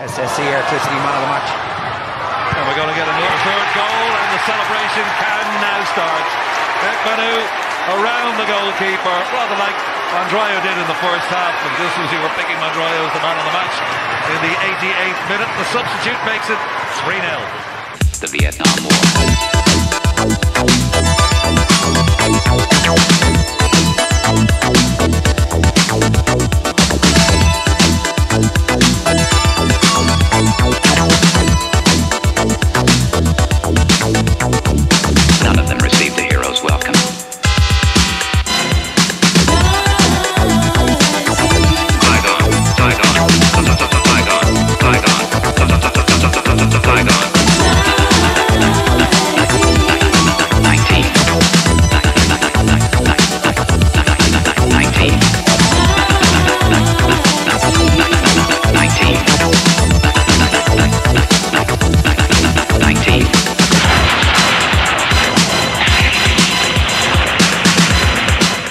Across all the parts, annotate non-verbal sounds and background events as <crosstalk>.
SSE Airtricity man of the match. And we're going to get another third goal, and the celebration can now start. Emakhu around the goalkeeper, rather like Mandroiu did in the first half, and this was you were picking Mandroiu as the man of the match in the 88th minute. The substitute makes it 3 0. The Vietnam War.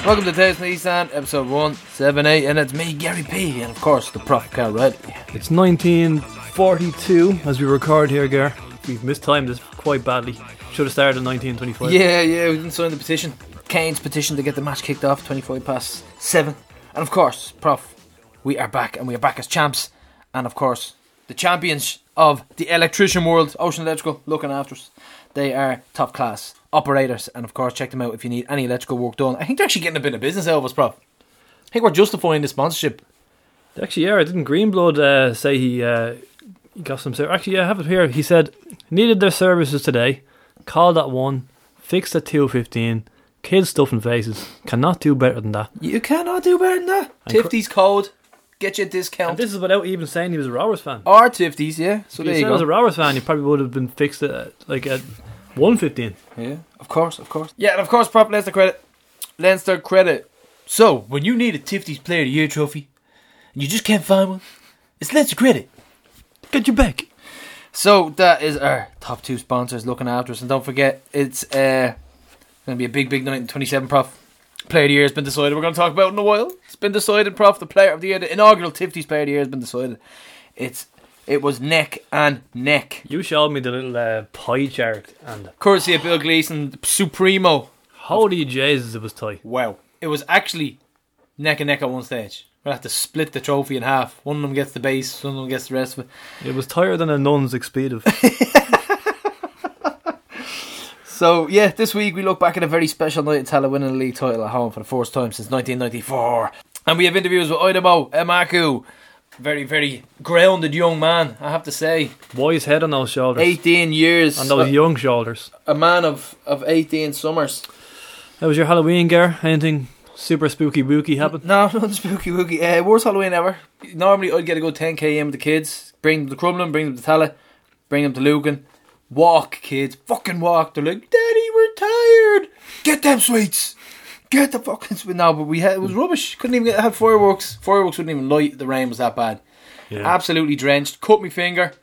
Welcome to Tales from the East End, episode 178, and it's me, Gary P, and of course, the Prof Car Ready. It's 1942 as we record here, Gar. We've mistimed this quite badly. Should have started in 1925. Yeah, yeah, we didn't sign the petition. Kane's petition to get the match kicked off, 25 past 7. And of course, Prof, we are back, and we are back as champs. And of course, the champions of the electrician world, Ocean Electrical, looking after us. They are top class operators, and of course, check them out if you need any electrical work done. I think they're actually getting a bit of business out of us, Prof. I think we're justifying the sponsorship. Actually, yeah, didn't Greenblood uh, say he, uh, he got some service? Actually, yeah, I have it here. He said, needed their services today. Called at 1, fixed at 2.15. Kids stuffing faces. Cannot do better than that. You cannot do better than that. And cr- code, get you a And discount. this is without even saying he was a Rovers fan. Or Tifty's, yeah. So if there he you he was a go. Rovers fan, he probably would have been fixed at, like, at 1.15. Yeah, of course, of course. Yeah, and of course, prop Leinster credit. Leinster credit. So, when you need a Tifty's Player of the Year trophy, and you just can't find one, it's Leinster credit. Get your back. So that is our top two sponsors looking after us, and don't forget it's uh, going to be a big, big night in 27. Prof, Player of the Year has been decided. We're going to talk about it in a while. It's been decided. Prof, the Player of the Year, the inaugural Tifty's Player of the Year has been decided. It's it was neck and neck, You showed me the little uh, pie chart, and courtesy of Bill Gleason, Supremo. holy Jesus, it was tight. Wow, it was actually neck and neck at one stage. We'll have to split the trophy in half. One of them gets the base, one of them gets the rest of it. It was tighter than a nun's expletive. <laughs> So yeah, this week we look back at a very special night in Tallaght winning the league title at home for the first time since 1994, and we have interviews with Aidomo Emakhu, very very grounded young man, I have to say. Wise head on those shoulders. 18 years, on those a, young shoulders. a man of of 18 summers. How was your Halloween, Gar? Anything super spooky booky happen? No, <laughs> not spooky wooky. Uh, worst Halloween ever. Normally, I'd get a good 10k in with the kids, bring them to Crumlin, bring them to Tallaght, bring them to Lucan. Walk, kids, fucking walk. They're like, Daddy, we're tired. Get them sweets. Get the fucking sweets. No, but we had it was rubbish. Couldn't even get had fireworks. Fireworks wouldn't even light. The rain was that bad. Absolutely drenched. Cut my finger.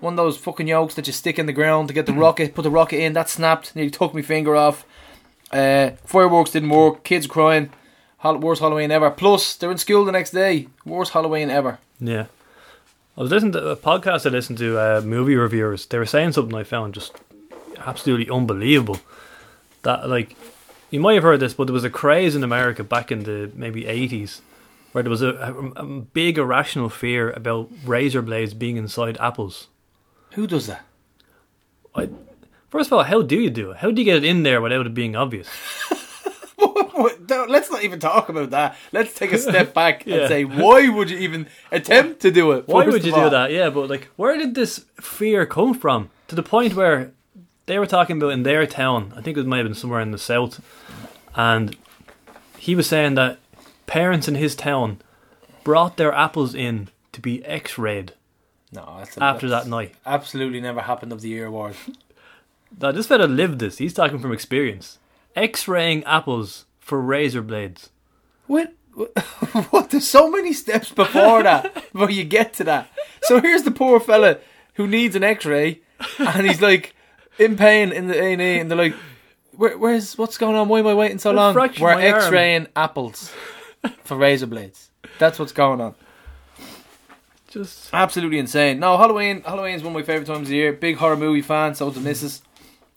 One of those fucking yokes that you stick in the ground to get the <clears throat> rocket. Put the rocket in. That snapped. Nearly took my finger off. Uh, fireworks didn't work. Kids crying. Worst Halloween ever. Plus, they're in school the next day. Worst Halloween ever. Yeah. I was listening to a podcast I listened to, uh, movie reviewers. They were saying something I found just absolutely unbelievable. That, like, you might have heard this, but there was a craze in America back in the maybe 80s where there was a, a, a big irrational fear about razor blades being inside apples. Who does that? I, first of all, how do you do it? How do you get it in there without it being obvious? <laughs> Let's not even talk about that. Let's take a step back and <laughs> say, why would you even attempt to do it? Why would you do that? Yeah, but like, where did this fear come from? To the point where they were talking about in their town. I think it might have been somewhere in the south, and he was saying that parents in his town brought their apples in to be X-rayed No, that's a, after that's that night. Absolutely never happened of the year award. Now this fella lived this. He's talking from experience. X-raying apples for razor blades. What? <laughs> What? There's so many steps before that before you get to that. So here's the poor fella who needs an X-ray, and he's like in pain in the A and E, and they're like, Where, "Where's what's going on? Why am I waiting so long?" fractured We're my arm. X-raying apples for razor blades. That's what's going on. Just Absolutely insane. No, Halloween. Halloween is one of my favorite times of the year. Big horror movie fan. So is the missus.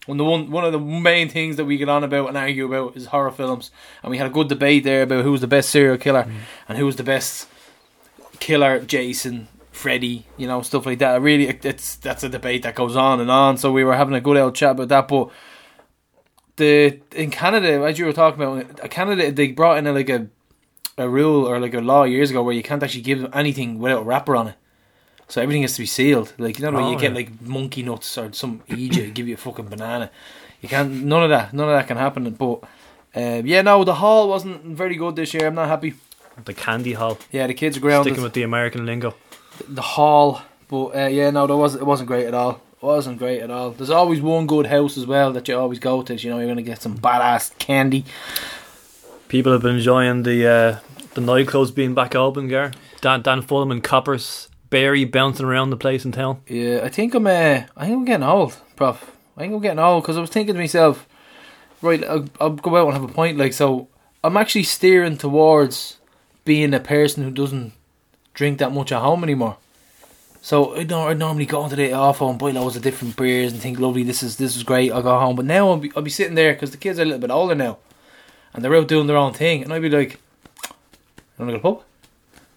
One the one one of the main things that we get on about and argue about is horror films, and we had a good debate there about who was the best serial killer mm. and who was the best killer. Jason, Freddy, you know, stuff like that. Really, it's that's a debate that goes on and on. So we were having a good old chat about that, but. The in Canada, as you were talking about, Canada they brought in a, like a a rule or like a law years ago where you can't actually give them anything without a wrapper on it. So everything has to be sealed. Like you know, Oh, you get like monkey nuts or some <coughs> Egypt give you a fucking banana. You can't. None of that. None of that can happen. But uh, yeah, no, the hall wasn't very good this year. I'm not happy. the candy hall. Yeah, the kids are grounded. Sticking with the American lingo. The hall, but uh, yeah, no, there was it wasn't great at all. It wasn't great at all. There's always one good house as well that you always go to. You know, you're gonna get some badass candy. People have been enjoying the uh, the nightclubs being back open, Gar. Dan, Dan Fulham and Coppers, Barry bouncing around the place in town. Yeah, I think I'm. Uh, I think I'm getting old, prof. I think I'm getting old because I was thinking to myself, right, I'll, I'll go out and have a point. Like, so I'm actually steering towards being a person who doesn't drink that much at home anymore. So I know I normally go into the off and buy loads of different beers and think, lovely, this is this is great. I'll go home, but now I'll be I'll be sitting there because the kids are a little bit older now, and they're out doing their own thing, and I'd be like, "You want to go to the pub?"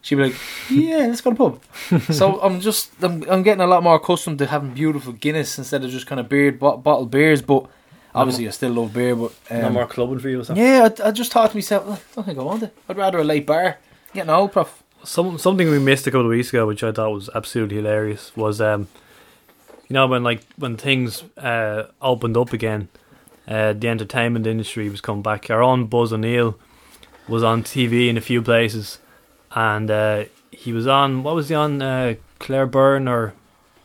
She'd be like, "Yeah, let's go to the pub." <laughs> so I'm just I'm, I'm getting a lot more accustomed to having beautiful Guinness instead of just kind of beer bo- bottled beers. But obviously, I still love beer. But um, no more clubbing for you. So. yeah, I, I just thought to myself, "Oh, I don't think I want it. I'd rather a late bar. Getting old, prof. Some something we missed a couple of weeks ago, which I thought was absolutely hilarious, was um, you know when like when things uh opened up again, uh, the entertainment industry was coming back. Our own Buzz O'Neill was on TV in a few places, and uh, he was on what was he on uh, Claire Byrne or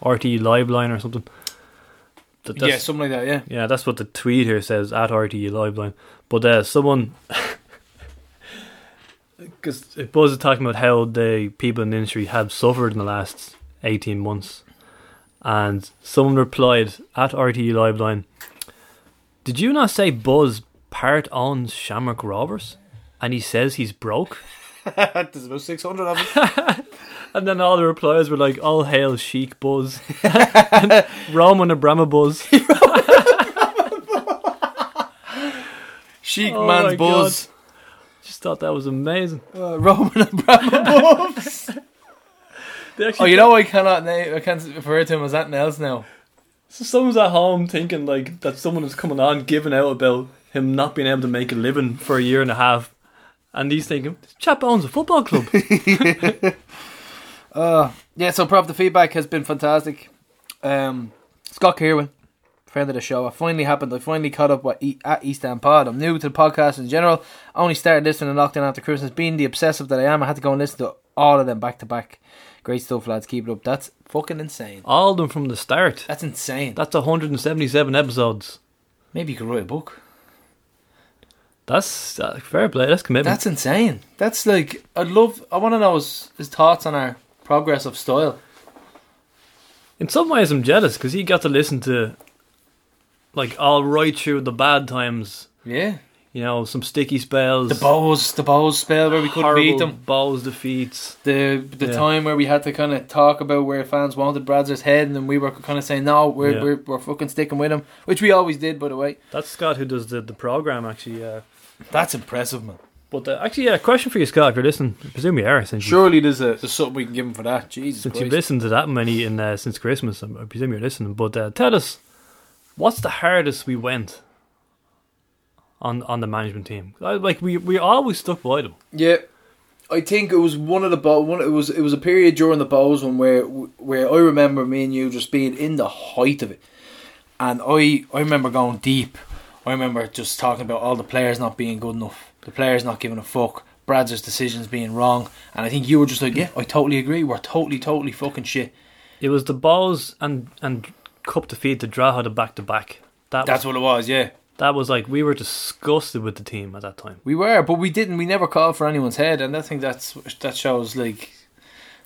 RTE Liveline or something. That- Yeah, something like that. Yeah. yeah, that's what the tweet here says at RTE Liveline. But uh, someone, <laughs> because Buzz is talking about how the people in the industry have suffered in the last eighteen months, and someone replied at RTE Liveline, "Did you not say Buzz part owns Shamrock Rovers, and he says he's broke?" <laughs> There's about six hundred of them. <laughs> And then all the replies were like, "All hail Sheik Buzz, <laughs> Roman Abrama Buzz." Chic Oh man's buzz. Just thought that was amazing. Uh, Roman Abramovich. <laughs> Oh, you know I cannot name. I can't refer to him as anything else now. So someone's at home thinking like that someone is coming on giving out about him not being able to make a living for a year and a half, and he's thinking, "This chap owns a football club." <laughs> Uh, yeah. So, prof, the feedback has been fantastic. Um, Scott Kirwan, friend of the show. It finally happened. I finally caught up with e- at East End Pod. I'm new to the podcast in general. I only started listening to Locked in lockdown after Christmas. Being the obsessive that I am, I had to go and listen to all of them back to back. Great stuff, lads. Keep it up. That's fucking insane. All of them from the start. That's insane. That's 177 episodes. Maybe you could write a book. That's uh, fair play. That's commitment. That's insane. That's like I'd love. I want to know his, his thoughts on our progress of style. In some ways, I'm jealous because he got to listen to like all right through the bad times. Yeah, You know, some sticky spells. the Bohs, the Bohs spell where we couldn't horrible beat them. Bohs defeats. The the Yeah. time where we had to kind of talk about where fans wanted Brad's head, and then we were kind of saying no, we're Yeah. we're, we're fucking sticking with him, which we always did, by the way. That's Scott who does the, the program actually. Uh, That's impressive, man. but uh, actually, yeah, question for you, Scott. If you're listening, I presume you are. Since Surely there's a there's something we can give him for that. Jesus since Christ. you've listened to that many in uh, since Christmas, I presume you're listening. But uh, tell us, what's the hardest we went on on the management team? I- Like we we always stuck by them. Yeah, I think it was one of the bow. One it was it was a period during the Bohs one where where I remember me and you just being in the height of it, and I I remember going deep. I remember just talking about all the players not being good enough, the players not giving a fuck, Brad's decisions being wrong, and I think you were just like, yeah, I totally agree. We're totally totally fucking shit. It was the balls and and cup defeat to draw her the back to back. That That's was, what it was. Yeah, that was like we were disgusted with the team at that time. we were, but we didn't. We never called for anyone's head, and I think that's that shows like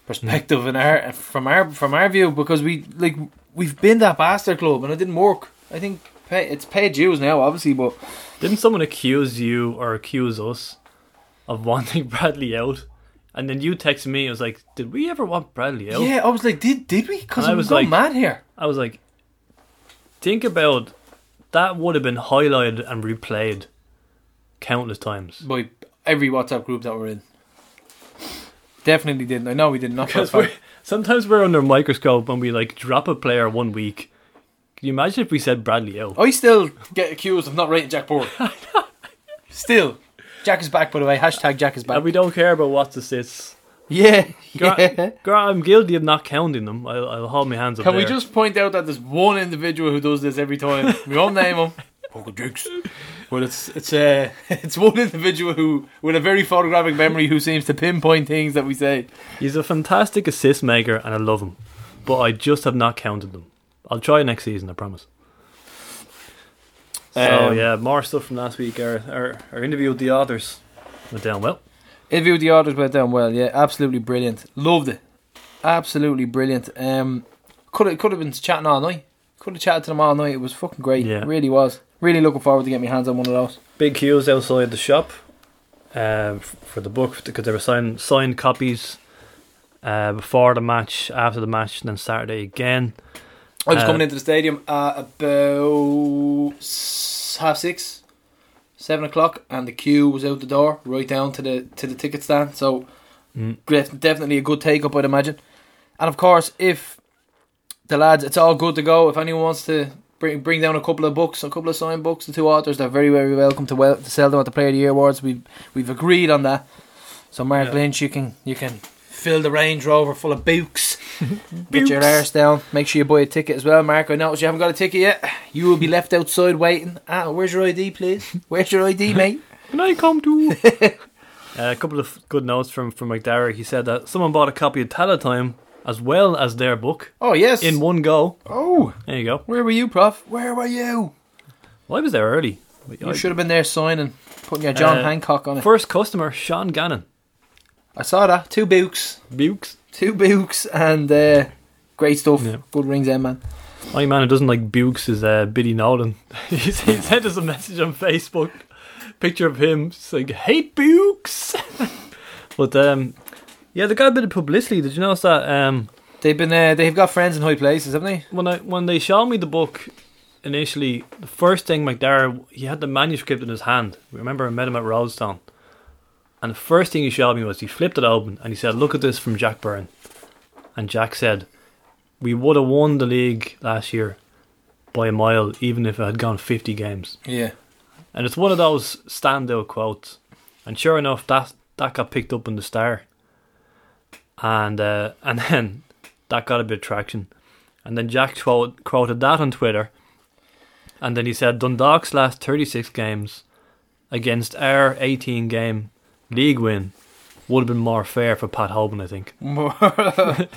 perspective in our from our from our view because we like we've been that bastard club and it didn't work. I think pay, it's paid dues now, obviously, but Didn't someone accuse you or accuse us of <laughs> wanting Bradley out And then you texted me. I was like, "Did we ever want Bradley Hill?" Yeah, I was like, did did we? Because I was like- mad here. I was like, think about that would have been highlighted and replayed countless times. By every WhatsApp group that we're in. Definitely didn't. I know we did not. for Because we're, sometimes we're under a microscope and we like drop a player one week. Can you imagine if we said Bradley Hill? I still get accused of not rating Jack Byrne. <laughs> still. Jack is back, by the way. Hashtag Jack is back. And we don't care about what's assists. Yeah. <laughs> Gra- yeah. Gra- I'm guilty of not counting them. I'll, I'll hold my hands up Can we there. just point out that there's one individual who does this every time? <laughs> We won't name him. Poker Dukes. But it's it's uh, <laughs> it's one individual who with a very photographic memory who seems to pinpoint things that we say. He's a fantastic assist maker and I love him. But I just have not counted them. I'll try next season, I promise. So Um, yeah, more stuff from last week. Our, our, our interview with the authors went down well. Interview with the authors went down well. Yeah, absolutely brilliant. Loved it. Absolutely brilliant. Um, could have could have been chatting all night. Could have chatted to them all night. It was fucking great. Yeah. Really was. Really looking forward to getting my hands on one of those. Big queues outside the shop uh, for the book because they were signed signed copies uh, before the match, after the match, and then Saturday again. I was Uh, coming into the stadium at about half six, seven o'clock, and the queue was out the door, right down to the to the ticket stand. So, Mm. definitely a good take up, I'd imagine. And of course, if the lads, it's all good to go. If anyone wants to bring bring down a couple of books, a couple of signed books, the two authors, they're very very welcome to wel- to sell them at the Player of the Year awards. We we've agreed on that. So, Mark Yeah. Lynch, you can you can fill the Range Rover full of books. <laughs> Get your arse down. Make sure you buy a ticket as well, Mark. I notice you haven't got a ticket yet. You will be left outside waiting. Ah, where's your ID, please? Where's your ID, <laughs> mate? Can I come too? <laughs> Uh, a couple of good notes from from Macdara. He said that someone bought a copy of Tallaght Time as well as their book Oh yes. in one go. oh, There you go. where were you, Prof? Where were you? Well, I was there early. You should have been there signing, putting your John Uh, Hancock on it. First customer, Sean Gannon. I saw that. Two books, Bukes. Two books, and uh, great stuff. Yeah. Good rings, in, man. My man who doesn't like Bukes is uh, Billy Nolan. <laughs> he he sent us a message on Facebook. Picture of him saying, "Hey Bukes." <laughs> but um, yeah, they got a bit of publicity. Did you notice that? Um, They've been uh, they've got friends in high places, haven't they? when I when they showed me the book initially, the first thing Macdara he had the manuscript in his hand. Remember, I met him at Roadstone, and the first thing he showed me was he flipped it open and he said, "Look at this from Jack Byrne," and Jack said, "We would have won the league last year by a mile, even if it had gone fifty games." Yeah. And it's one of those standout quotes. And sure enough, that that got picked up in the Star, and uh, <laughs> and then that got a bit of traction. And then Jack quote, quoted that on Twitter, and then he said Dundalk's last thirty six games against our eighteen game league win would have been more fair for Pat Hoban, I think. More <laughs>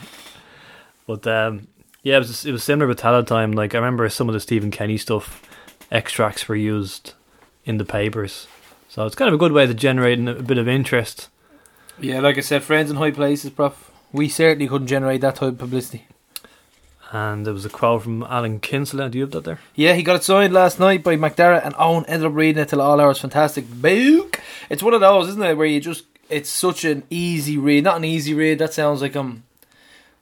But um, yeah, it was it was similar with time, Like I remember some of the Stephen Kenny stuff, extracts were used in the papers, so it's kind of a good way to generate a bit of interest. yeah, like I said, friends in high places, Prof. We certainly couldn't generate that type of publicity. And there was a quote from Alan Kinsella. Do you have that there? Yeah, he got it signed last night by Macdara, and Owen ended up reading it till all hours. Fantastic book. It's one of those, isn't it, where you just it's such an easy read. Not an easy read. That sounds like I'm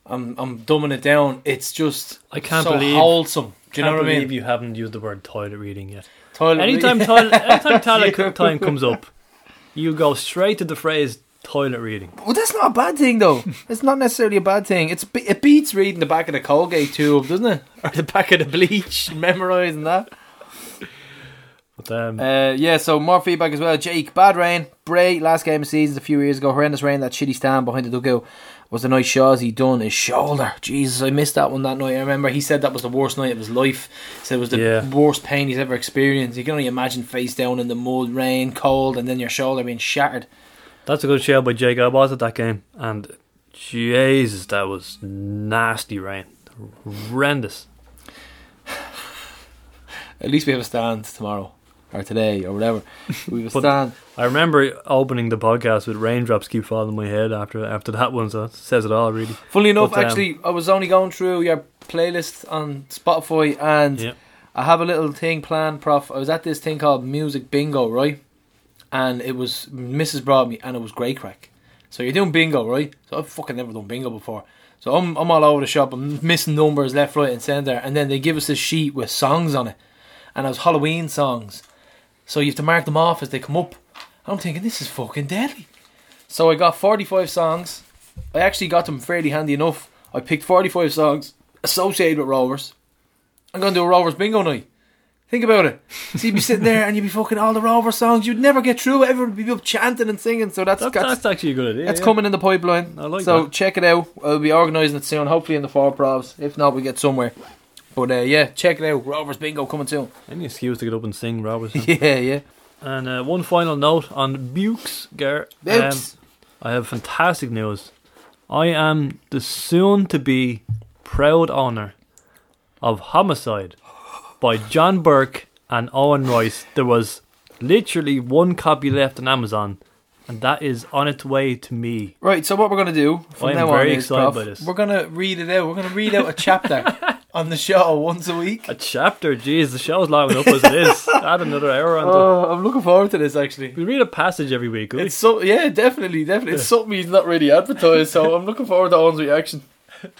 I'm I'm dumbing it down. It's just I can't so believe- wholesome. Do you know what I believe mean? you haven't used the word toilet reading yet. Toilet Anytime, read- toilet, <laughs> anytime toilet <laughs> time comes up, you go straight to the phrase toilet reading. Well, that's not a bad thing, though. it's not necessarily a bad thing. It's it beats reading the back of the Colgate tube, doesn't it? <laughs> Or the back of the bleach, memorising that. But um, Uh, yeah, so more feedback as well. Jake, bad rain. Bray, last game of season a few years ago. Horrendous rain. That shitty stand behind the dugout was the night Shaws he done his shoulder. Jesus, I missed that one that night. I remember he said that was the worst night of his life. Said it was the Yeah. worst pain he's ever experienced. You can only imagine face down in the mud, rain, cold, and then your shoulder being shattered. That's a good show by Jake. I was at that game, and Jesus, that was nasty rain, horrendous. <sighs> At least we have a stand tomorrow. Or today, or whatever. <laughs> We stand. I remember opening the podcast with raindrops keep falling on my head after after that one, so it says it all really. Funnily enough, But, um, actually, I was only going through your playlist on Spotify, and Yeah. I have a little thing planned, Prof. I was at this thing called Music Bingo, right? And it was Mrs. brought me, and it was Grey crack. So you're doing bingo, right? So I've fucking never done bingo before. So I'm I'm all over the shop. I'm missing numbers left, right, and centre. And then they give us a sheet with songs on it, and it was Halloween songs. So you have to mark them off as they come up. I'm thinking this is fucking deadly. So I got 45 songs. I actually got them fairly handy enough. I picked 45 songs associated with Rovers. I'm going to do a Rovers bingo night. Think about it. So you'd be sitting there and you'd be fucking all the Rover songs. You'd never get through. Everyone would be up chanting and singing. So that's that's, that's actually a good idea. that's yeah. coming in the pipeline. I like so that. check it out. I'll be organising it soon. Hopefully in the four provs. If not, we get somewhere. But uh, yeah, check it out. Rovers bingo coming soon. Any excuse to get up and sing, Robertson. <laughs> Yeah, yeah. and uh, one final note on Bukes, Gar. Bukes. Um, I have fantastic news. I am the soon to be proud owner of Homicide by John Burke and Owen Royce. There was literally one copy left on Amazon, and that is on its way to me. Right, so what we're going to do from I am now very on is, excited Prof, by this. we're going to read it out. We're going to read out a chapter <laughs> on the show once a week. A chapter, jeez, the show's long enough as it is. <laughs> Add another hour on. to Oh, I'm looking forward to this actually. We read a passage every week. will we? It's so yeah, definitely, definitely. It's something he's not really advertised, so I'm looking forward to Owen's reaction. <laughs>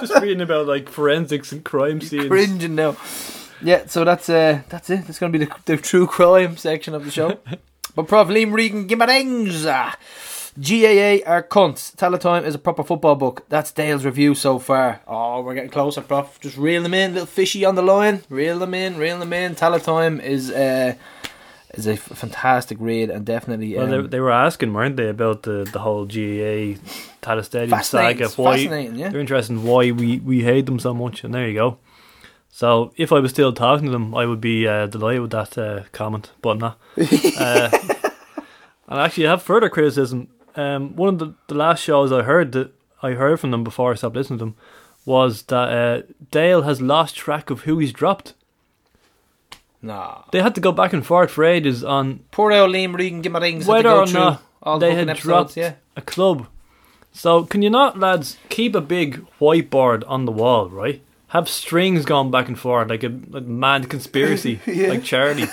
just reading about like forensics and crime scenes. Cringing now. Yeah, so that's uh that's it. That's gonna be the, the true crime section of the show. <laughs> but Prof Liam Regan Gimmerings GAA are cunts. Tallaght Time is a proper football book. That's Dale's review so far. Oh, we're getting closer, Prof. Just reel them in, little fishy on the line. Reel them in, reel them in. Tallaght Time is uh is a f- fantastic read and definitely Well, they, um, they were asking, weren't they, about the, the whole GAA Tallaght Stadium fascinating. saga? Why fascinating, yeah. they're interested in why we, we hate them so much, and there you go. So if I was still talking to them, I would be uh, delighted with that uh, comment, but I'm not. <laughs> uh, and actually, I have further criticism. Um, one of the, the last shows I heard that I heard from them before I stopped listening to them was that uh, Dale has lost track of who he's dropped. Nah. They had to go back and forth for ages on Poor old Liam Regan Gimmerings. whether or not all they fucking had episodes, dropped yeah. a club. So can you not, lads, keep a big whiteboard on the wall, right? Have strings going back and forth like a, a mad conspiracy, <laughs> like charity,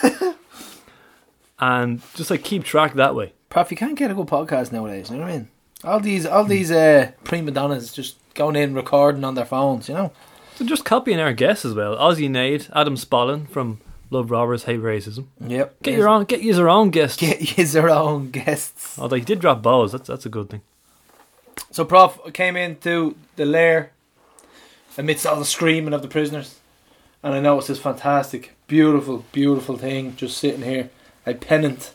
and just like keep track that way. Prof, you can't get a good podcast nowadays. You know what I mean? All these, all these uh, prima donnas just going in recording on their phones. You know? So just copying our guests as well. Ozzy Nade, Adam Spallin from Love Rovers Hate Racism. Yep. Get your own, get your own guests. Get <laughs> their own guests. Although he did drop balls, that's that's a good thing. So, Prof came into the lair amidst all the screaming of the prisoners, and I noticed this fantastic, beautiful, beautiful thing just sitting here. A pennant.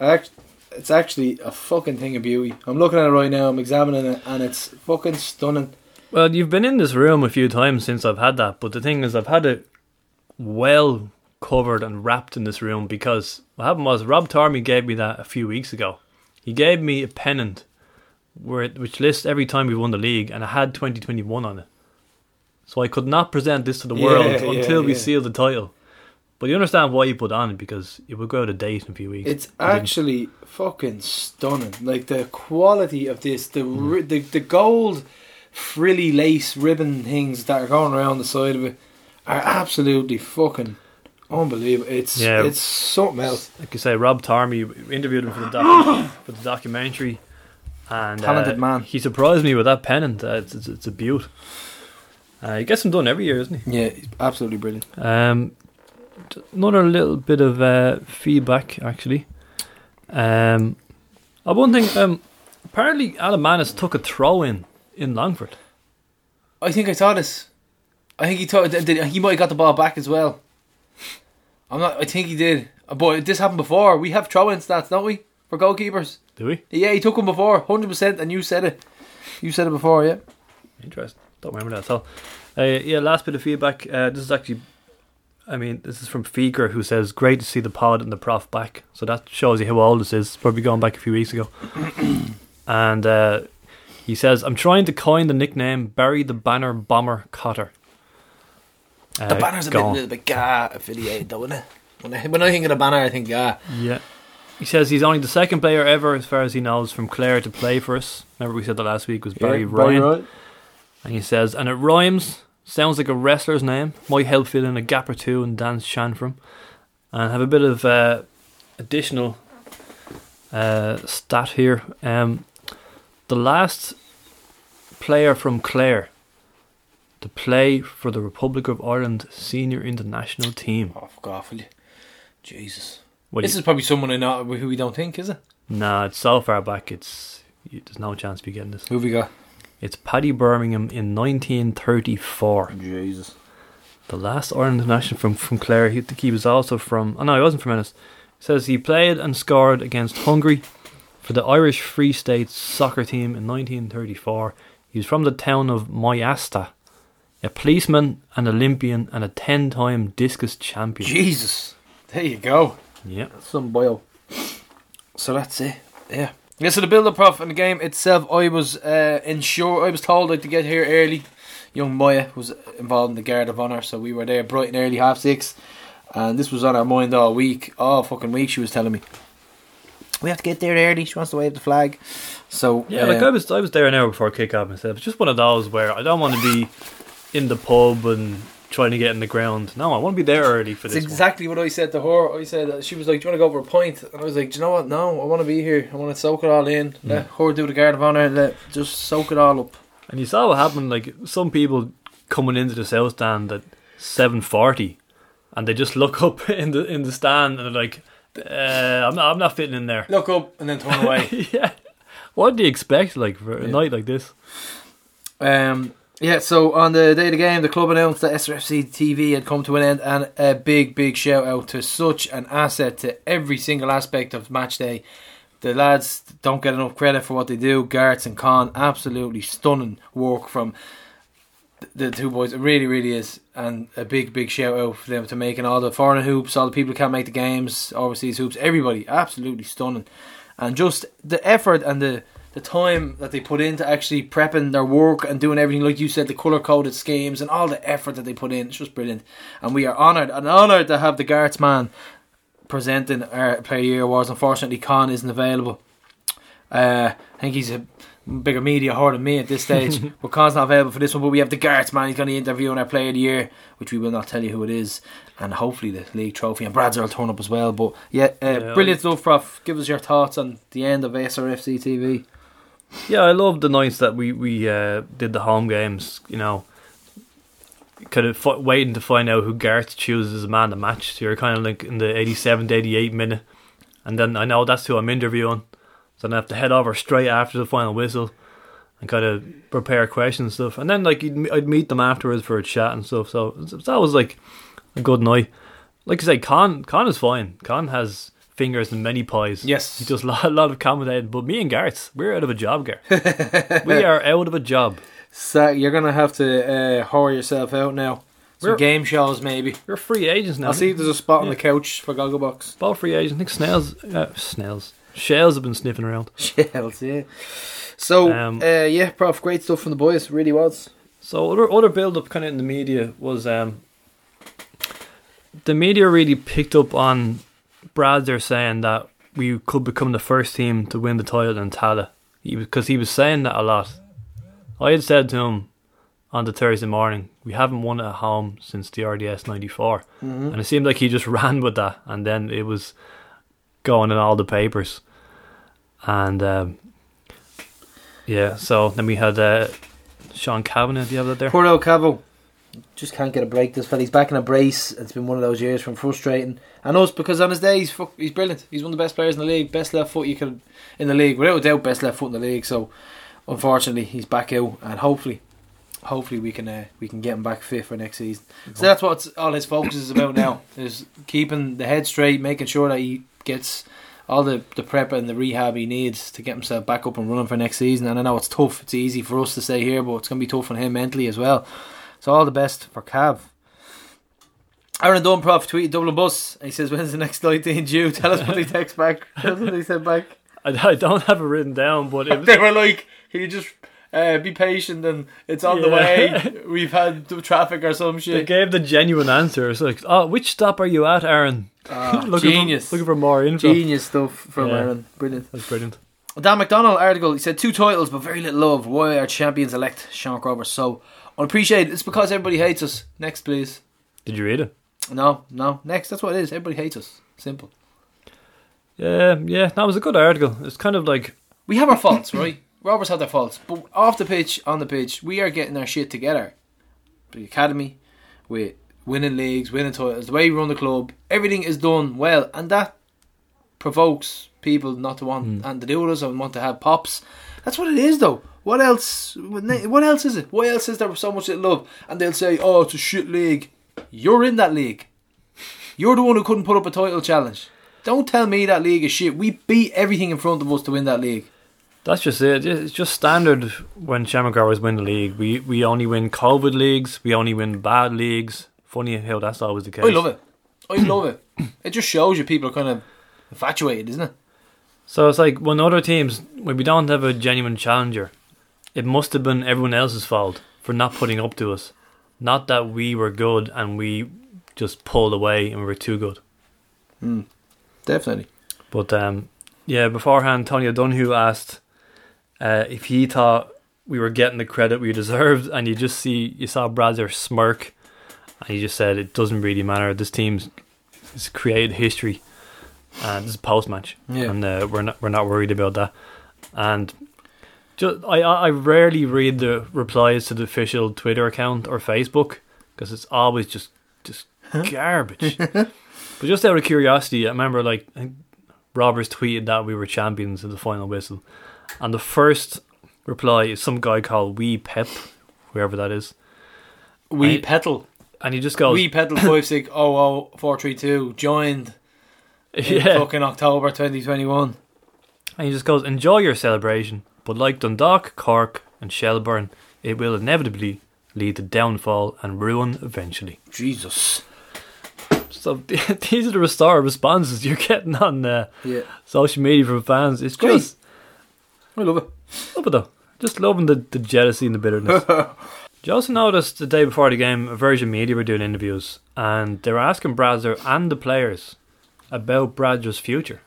Act- It's actually a fucking thing of beauty. I'm looking at it right now. I'm examining it, and it's fucking stunning. Well, you've been in this room a few times since I've had that, but the thing is, I've had it well covered and wrapped in this room because what happened was Rob Tormey gave me that a few weeks ago. He gave me a pennant where it, which lists every time we won the league, and it had 2021 on it. So I could not present this to the Yeah, world yeah, until we yeah. seal the title. But you understand why you put on it because it would go out of date in a few weeks. It's actually fucking stunning. Like the quality of this, the ri- the the gold frilly lace ribbon things that are going around the side of it are absolutely fucking unbelievable. It's Yeah. it's something else. like you say, Rob Tormey interviewed him for the doc- <gasps> for the documentary, and Talented uh, man. He surprised me with that pennant. Uh, it's, it's it's a beaut. Uh, he gets them done every year, isn't he? Yeah, he's absolutely brilliant. Um, another little bit of uh, feedback actually. Um, uh, one thing. Um, apparently, Alan Mannus took a throw in in Longford. I think I saw this. I think he thought that he might have got the ball back as well. I'm not. I think he did. Uh, But this happened before. We have throw-in stats, don't we, for goalkeepers? Do we? Yeah, he took one before, hundred percent, and you said it. You said it before, yeah. Interesting. Don't remember that at all. Uh, yeah, last bit of feedback. Uh, this is actually, I mean, this is from Feeker who says, "Great to see the pod and the prof back." So that shows you how old this is. Probably going back a few weeks ago. <coughs> and uh, he says, "I'm trying to coin the nickname Barry the Banner Bomber Cotter." Uh, The banner's a bit, go on. little bit GA affiliated, though, isn't it? When I, when I think of the banner, I think GA. Yeah. He says he's only the second player ever, as far as he knows, from Clare to play for us. Remember we said that last week was Barry Ryan. And he says, and it rhymes, sounds like a wrestler's name, might help fill in a gap or two and dance shan from. And have a bit of uh, additional uh, stat here. Um, the last player from Clare to play for the Republic of Ireland senior international team. Oh, fuck off, will you? Jesus. What this you- is probably someone I know who we don't think, is it? Nah, it's so far back. It's there's no chance of you getting this. Who have we got? It's Paddy Birmingham in 1934. Jesus. The last Ireland international from from Clare. He, he was also from. Oh no, he wasn't from Ennis. It says he played and scored against Hungary for the Irish Free State soccer team in 1934. He was from the town of Moyasta, a policeman, an Olympian, and a ten-time discus champion. Jesus. There you go. Yeah. Some boil. So that's it. Yeah. Yeah, so the build up prof and the game itself, I was uh, ensure I was told like to get here early. Young Moya was involved in the Guard of Honour, so we were there bright and early, half six. And this was on our mind all week. All fucking week she was telling me. We have to get there early, she wants to wave the flag. So Yeah, like uh, I was, I was there an hour before kick off myself. It's just one of those where I don't want to be in the pub and trying to get in the ground. No, I want to be there early for It's this. one. exactly what I said to her. I said that she was like, "Do you want to go over a pint?" And I was like, "Do you know what? No, I want to be here. I want to soak it all in. Let her do the guard of honor. Let just soak it all up." And you saw what happened. Like some people coming into the south stand at seven forty, and they just look <laughs> up in the in the stand and they're like, uh, "I'm not, I'm not fitting in there." Look up and then turn away. <laughs> yeah. What do you expect, like for a Yeah. night like this? um, yeah. So on the day of the game, the club announced that SRFC TV had come to an end, and a big, big shout out to such an asset to every single aspect of match day. The lads don't get enough credit for what they do. Garts and Con, absolutely stunning work from the two boys. It really, really is. And a big, big shout out for them to making all the foreign hoops, all the people who can't make the games, overseas hoops, everybody. Absolutely stunning. And just the effort and the, the time that they put into actually prepping their work and doing everything, like you said, the colour coded schemes and all the effort that they put in. It's just brilliant. And we are honoured and honoured to have the Garts man presenting our Player Year Awards. Unfortunately, Con isn't available. Uh, I think he's a bigger media whore than me at this stage. <laughs> but Con's not available for this one. But we have the Garts man. He's going to interview on our Player of the Year, which we will not tell you who it is. And hopefully the league trophy. And Brad's will turn up as well. But yeah, uh, Yeah. brilliant stuff, Prof. Give us your thoughts on the end of SRFC TV. Yeah, I love the nights that we we uh, did the home games. You know, kind of f- waiting to find out who Garth chooses as a man to match. So you're kind of like in the 87 to 88 minute, and then I know that's who I'm interviewing. So then I have to head over straight after the final whistle and kind of prepare questions and stuff. And then like I'd meet them afterwards for a chat and stuff. So it's always like a good night. Like I say, Con Con is fine. Con has fingers in many pies. Yes. he does a lot, <laughs> a lot of accommodating. But me and Gareth, we're out of a job, Gareth. <laughs> we are out of a job. So you're going to have to uh, whore yourself out now. Some We're- game shows, maybe. We're free agents now. I'll see there's a spot on the couch for Gogglebox. Both free agents. I think snails, uh, snails, shells have been sniffing around. <laughs> Shells, yeah. So, Um, uh, yeah, Prof, great stuff from the boys. Really was. So other other build up kind of in the media was um, the media really picked up on Brad there saying that we could become the first team to win the title in Tallaght. Because he was saying that a lot. I had said to him on the Thursday morning, we haven't won at home since the RDS '94, and it seemed like he just <laughs> ran with that, and then it was going in all the papers, and um, yeah. So then we had uh, Sean Kavanagh. Do you have that there? Poor old Cavo. Just can't get a break. This fella, he's back in a brace. It's been one of those years from frustrating. And us, because on his day, he's fuck, he's brilliant. He's one of the best players in the league. Best left foot you could in the league, without a doubt. Best left foot in the league. So, unfortunately, he's back out, and hopefully, hopefully we can uh, we can get him back fit for next season. So that's what all his focus is about now: <coughs> is keeping the head straight, making sure that he gets all the, the prep and the rehab he needs to get himself back up and running for next season. And I know it's tough. It's easy for us to stay here, but it's going to be tough on him mentally as well. So all the best for Cav. Aaron Dunn, Prof, tweeted Dublin Bus. He says, when's the next flight in due? <laughs> Tell us what he text back. <laughs> Tell us what they said back. I, I don't have it written down, but it <laughs> was, They were like, can you just uh, be patient and it's on the way. We've had the traffic or some shit. they gave the genuine answer. It's like, oh, which stop are you at, Aaron? Ah, looking genius. For, looking for more info. Genius stuff from Yeah. Aaron. Brilliant. That's brilliant. Dan McDonnell article. He said two titles, but very little love. Why are champions elect Sean Grover so unappreciated? It's because everybody hates us. Next, please. Did you read it? No, no. Next. That's what it is. Everybody hates us. Simple. Yeah, yeah. That was a good article. It's kind of like, We have our faults, right? Rovers have their faults, but off the pitch, on the pitch, we are getting our shit together. The academy, with winning leagues, winning titles, the way we run the club, everything is done well, and that provokes people not to want hmm. and to do with us and want to have pops. That's what it is, though. What else? What else is it? Why else is there so much that love? And they'll say, "Oh, it's a shit league." You're in that league. You're the one who couldn't put up a title challenge. Don't tell me that league is shit. We beat everything in front of us to win that league. That's just it. It's just standard when Shamrock Rovers win the league. We we only win COVID leagues. We only win bad leagues. Funny how that's always the case. I love it. I love it. It just shows you people are kind of infatuated, isn't it? So it's like when other teams, when we don't have a genuine challenger, it must have been everyone else's fault for not putting up to us. Not that we were good and we just pulled away and we were too good. Definitely. But um, yeah, beforehand, Tony O'Donoghue asked uh, if he thought we were getting the credit we deserved, and you just see you saw Bradzer smirk, and he just said it doesn't really matter. This team's has created history, and this is a post match, Yeah. and uh, we're not we're not worried about that. And just I I I rarely read the replies to the official Twitter account or Facebook because it's always just just garbage. <laughs> but just out of curiosity, I remember like I think Roberts tweeted that we were champions in the final whistle, and the first reply is some guy called Wee Pep, whoever that is, We I- petal. and he just goes, We petal <laughs> five six oh oh four three two joined in yeah, fucking October twenty twenty one. and he just goes, enjoy your celebration, but like Dundalk, Cork, and Shelbourne, it will inevitably lead to downfall and ruin eventually. Jesus. So <laughs> these are the restore responses you're getting on uh, Yeah. social media from fans. It's Great. just I love it. love it though. Just loving the, the jealousy and the bitterness. <laughs> You also notice the day before the game, Virgin Media were doing interviews and they were asking Bradzer and the players about Bradzer's future.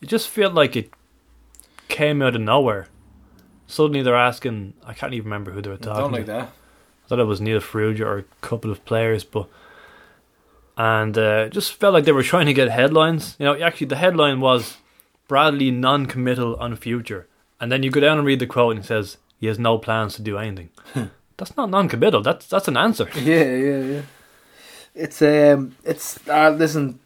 It just felt like it came out of nowhere. Suddenly they're asking, I can't even remember who they were talking Don't to. like that. I thought it was Neil Farrugia or a couple of players, but and uh, just felt like they were trying to get headlines. You know, actually the headline was Bradley non-committal on future, and then you go down and read the quote and it says he has no plans to do anything. <laughs> that's not non-committal. That's that's an answer. <laughs> Yeah, yeah, yeah. It's um, it's uh, listen,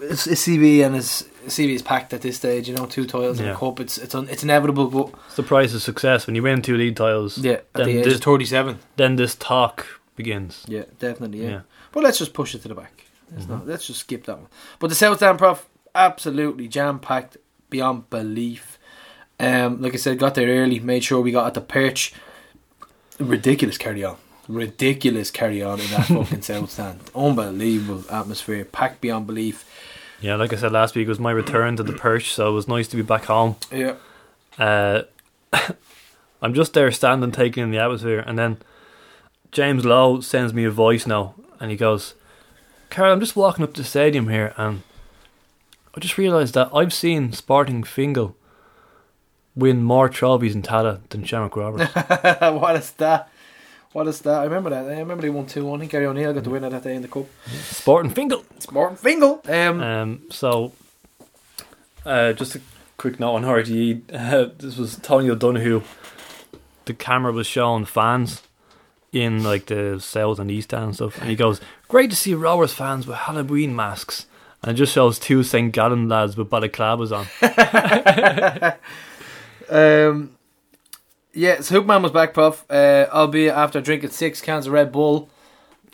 it's, it's CV and it's CV is packed at this stage. You know, two titles in Yeah. a cup. It's it's un, it's inevitable, but It's the price of success when you win two league titles. yeah, at then the age this, of thirty seven. then this talk begins. Yeah, definitely. Yeah. Yeah. But let's just push it to the back. Let's, not, let's just skip that one. But the South Stand Prof, absolutely jam packed beyond belief. Um, like I said, got there early, made sure we got at the perch. Ridiculous carry on. Ridiculous carry on in that <laughs> fucking South Stand. Unbelievable atmosphere, packed beyond belief. Yeah, like I said last week, it was my return to the perch, so it was nice to be back home. Yeah. Uh, <laughs> I'm just there standing, taking in the atmosphere, and then James Lowe sends me a voice now, and he goes, "Carl, I'm just walking up to the stadium here, and I just realised that I've seen Sporting Fingal win more trophies in Tallaght than Shamrock Rovers." <laughs> what is that? What is that? I remember that. I remember they won 2 1. I think Gary O'Neill got the winner that day in the Cup. Sporting Fingal. Martin Fingal. Um, Um, so, uh, just a quick note on RTE. Uh, this was Tony O'Donoghue. The camera was showing fans in like the south and east and stuff, and he goes, "Great to see Rovers fans with Halloween masks." And it just shows two St. Gallen lads with balaclavas on. <laughs> Um, yeah, so Hoopman was back, Prof. Uh, albeit after drinking six cans of Red Bull.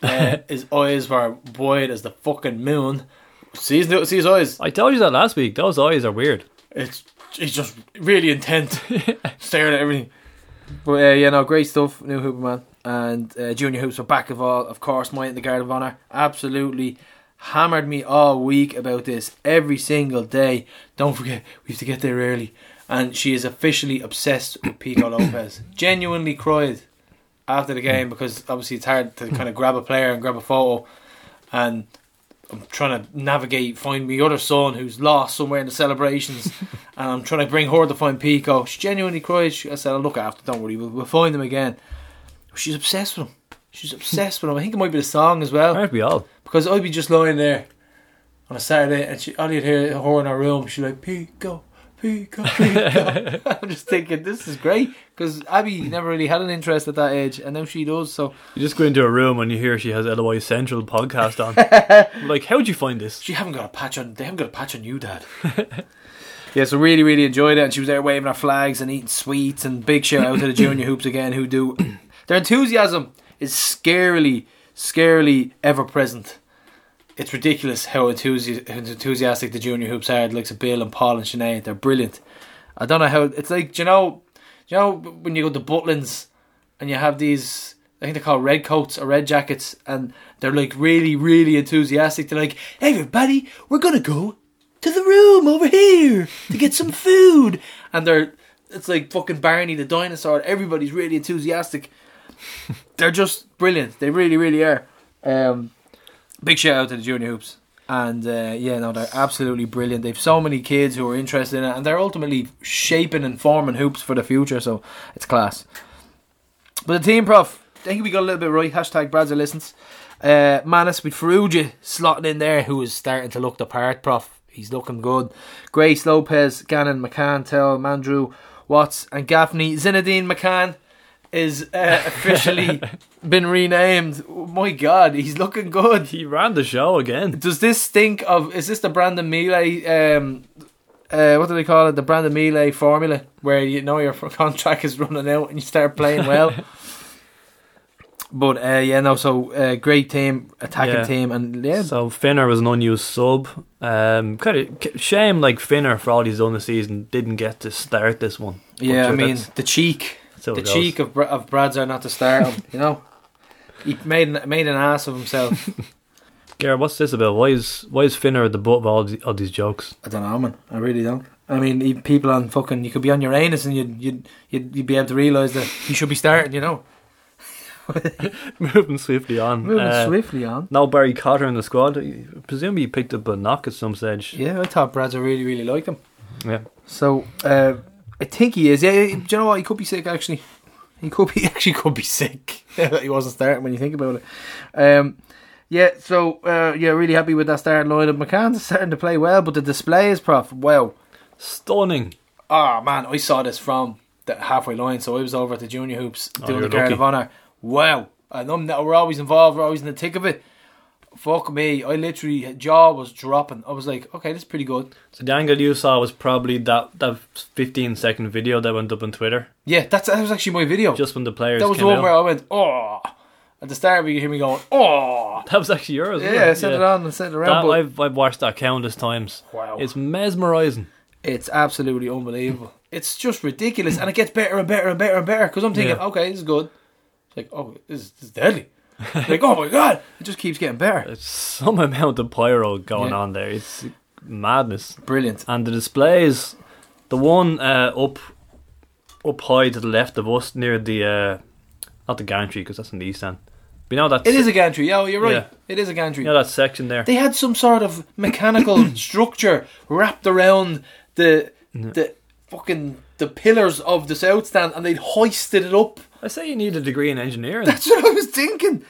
Uh, <laughs> his eyes were wide as the fucking moon. See his, see his eyes? I told you that last week. Those eyes are weird. It's he's just really intent, <laughs> staring at everything. But uh, yeah, no, great stuff, new Hooperman and uh, Junior Hoops were back of all, of course, mine in the Guard of Honor. Absolutely hammered me all week about this every single day. Don't forget, we have to get there early. And she is officially obsessed with Pico Lopez. Genuinely cried after the game because obviously it's hard to kind of grab a player and grab a photo. And I'm trying to navigate, find my other son who's lost somewhere in the celebrations, <laughs> and I'm trying to bring her to find Pico. She genuinely cried. She, I said, "I'll look after. Don't worry, we'll, we'll find him again." She's obsessed with him. She's obsessed with him. I think it might be the song as well Aren't we all? because I'd be just lying there on a Saturday, and she, I'd hear her in her room. She's like, "Pico, Peacock, peacock. <laughs> I'm just thinking this is great because Abby never really had an interest at that age, and now she does. So You just go into a room and you hear she has LOI Central podcast on. <laughs> like, how'd you find this? she haven't got a patch on. They haven't got a patch on you, Dad. <laughs> yeah, so really, really enjoyed it, and she was there waving her flags and eating sweets. And big shout out to the junior hoops again, who do <clears throat> their enthusiasm is scarily, scarily ever present. It's ridiculous how enthusi- how enthusiastic the junior hoops are. The likes of Bill and Paul and Sinead, they're brilliant. I don't know how it's like. Do you know? Do you know when you go to Butlins and you have these? I think they're called red coats or red jackets, and they're like really, really enthusiastic. They're like, hey, "Everybody, we're gonna go to the room over here to get some <laughs> food," and they're it's like fucking Barney the dinosaur. Everybody's really enthusiastic. <laughs> they're just brilliant. They really, really are. Um, big shout out to the junior hoops. And uh, yeah, no, they're absolutely brilliant. They've so many kids who are interested in it, and they're ultimately shaping and forming hoops for the future. So it's class. But the team, prof, I think we got a little bit right. Hashtag Bradzer listens. Uh, Mannus with Farrugia slotting in there, who is starting to look the part, prof. He's looking good. Grace Lopes, Gannon, McCann, Tell, Mandroiu, Watts, and Gaffney. Zinedine McCann is uh, officially <laughs> been renamed. Oh my God, he's looking good. He ran the show again. Does this stink of? Is this the Brandon Miele? Um, uh, what do they call it? The Brandon Miele formula, where you know your <laughs> contract is running out and you start playing well. <laughs> but uh, yeah, no. So uh, great team, attacking Yeah. team, and yeah, So Finner was an unused sub. Um, kind of shame, like Finner for all he's done this season, didn't get to start this one. Yeah. I mean, the cheek, that's how the cheek of Bra- of Bradzer not to start him. You know, he made an, made an ass of himself. <laughs> Gareth, what's this about? Why is why is Finner at the butt of all, the, all these jokes? I don't know, man. I really don't. I mean, people on fucking, you could be on your anus and you'd you'd you'd, you'd be able to realise that you should be starting. You know, <laughs> Moving swiftly on. moving Uh, swiftly on. Now Barry Cotter in the squad. Presumably he picked up a knock at some stage. Yeah, I thought Bradzer really really liked him. Yeah. So uh, I think he is. Yeah, do you know what? He could be sick actually. He could be <laughs> actually could be sick. <laughs> That he wasn't starting when you think about it. Um, yeah, so uh, yeah, really happy with that starting lineup. McCann's starting to play well, but the display is prof. Wow. Stunning. Oh man, I saw this from the halfway line, so I was over at the junior hoops Oh, doing you're the guard of honour. Wow, and I'm, we're always involved. We're always in the thick of it. Fuck me, I literally jaw was dropping. I was like, okay, this is pretty good. So the angle you saw was probably that that 15 second video that went up on Twitter, Yeah, that's that was actually my video. just when the players that was the one out. where I went, oh. At the start, you hear me going, oh. <laughs> That was actually yours. Yeah, I it? sent it on and sent it around. That, but I've, I've watched that countless times. Wow. It's mesmerising. it's absolutely unbelievable. It's just ridiculous, and it gets better and better and better and better. Because I'm thinking, Yeah. okay, this is good. It's like, oh, this this is deadly. <laughs> like, oh my god, it just keeps getting better. It's some amount of pyro going Yeah. on there. It's madness. Brilliant. And the displays, the one uh, up up high to the left of us near the uh, not the gantry because that's in the east end. But you know that It is a gantry. Yeah, you're right. Yeah. It is a gantry. you know that section there. They had some sort of mechanical <coughs> structure wrapped around the the fucking the pillars of the south stand, and they'd hoisted it up. I say you need a degree in engineering. That's what I was thinking.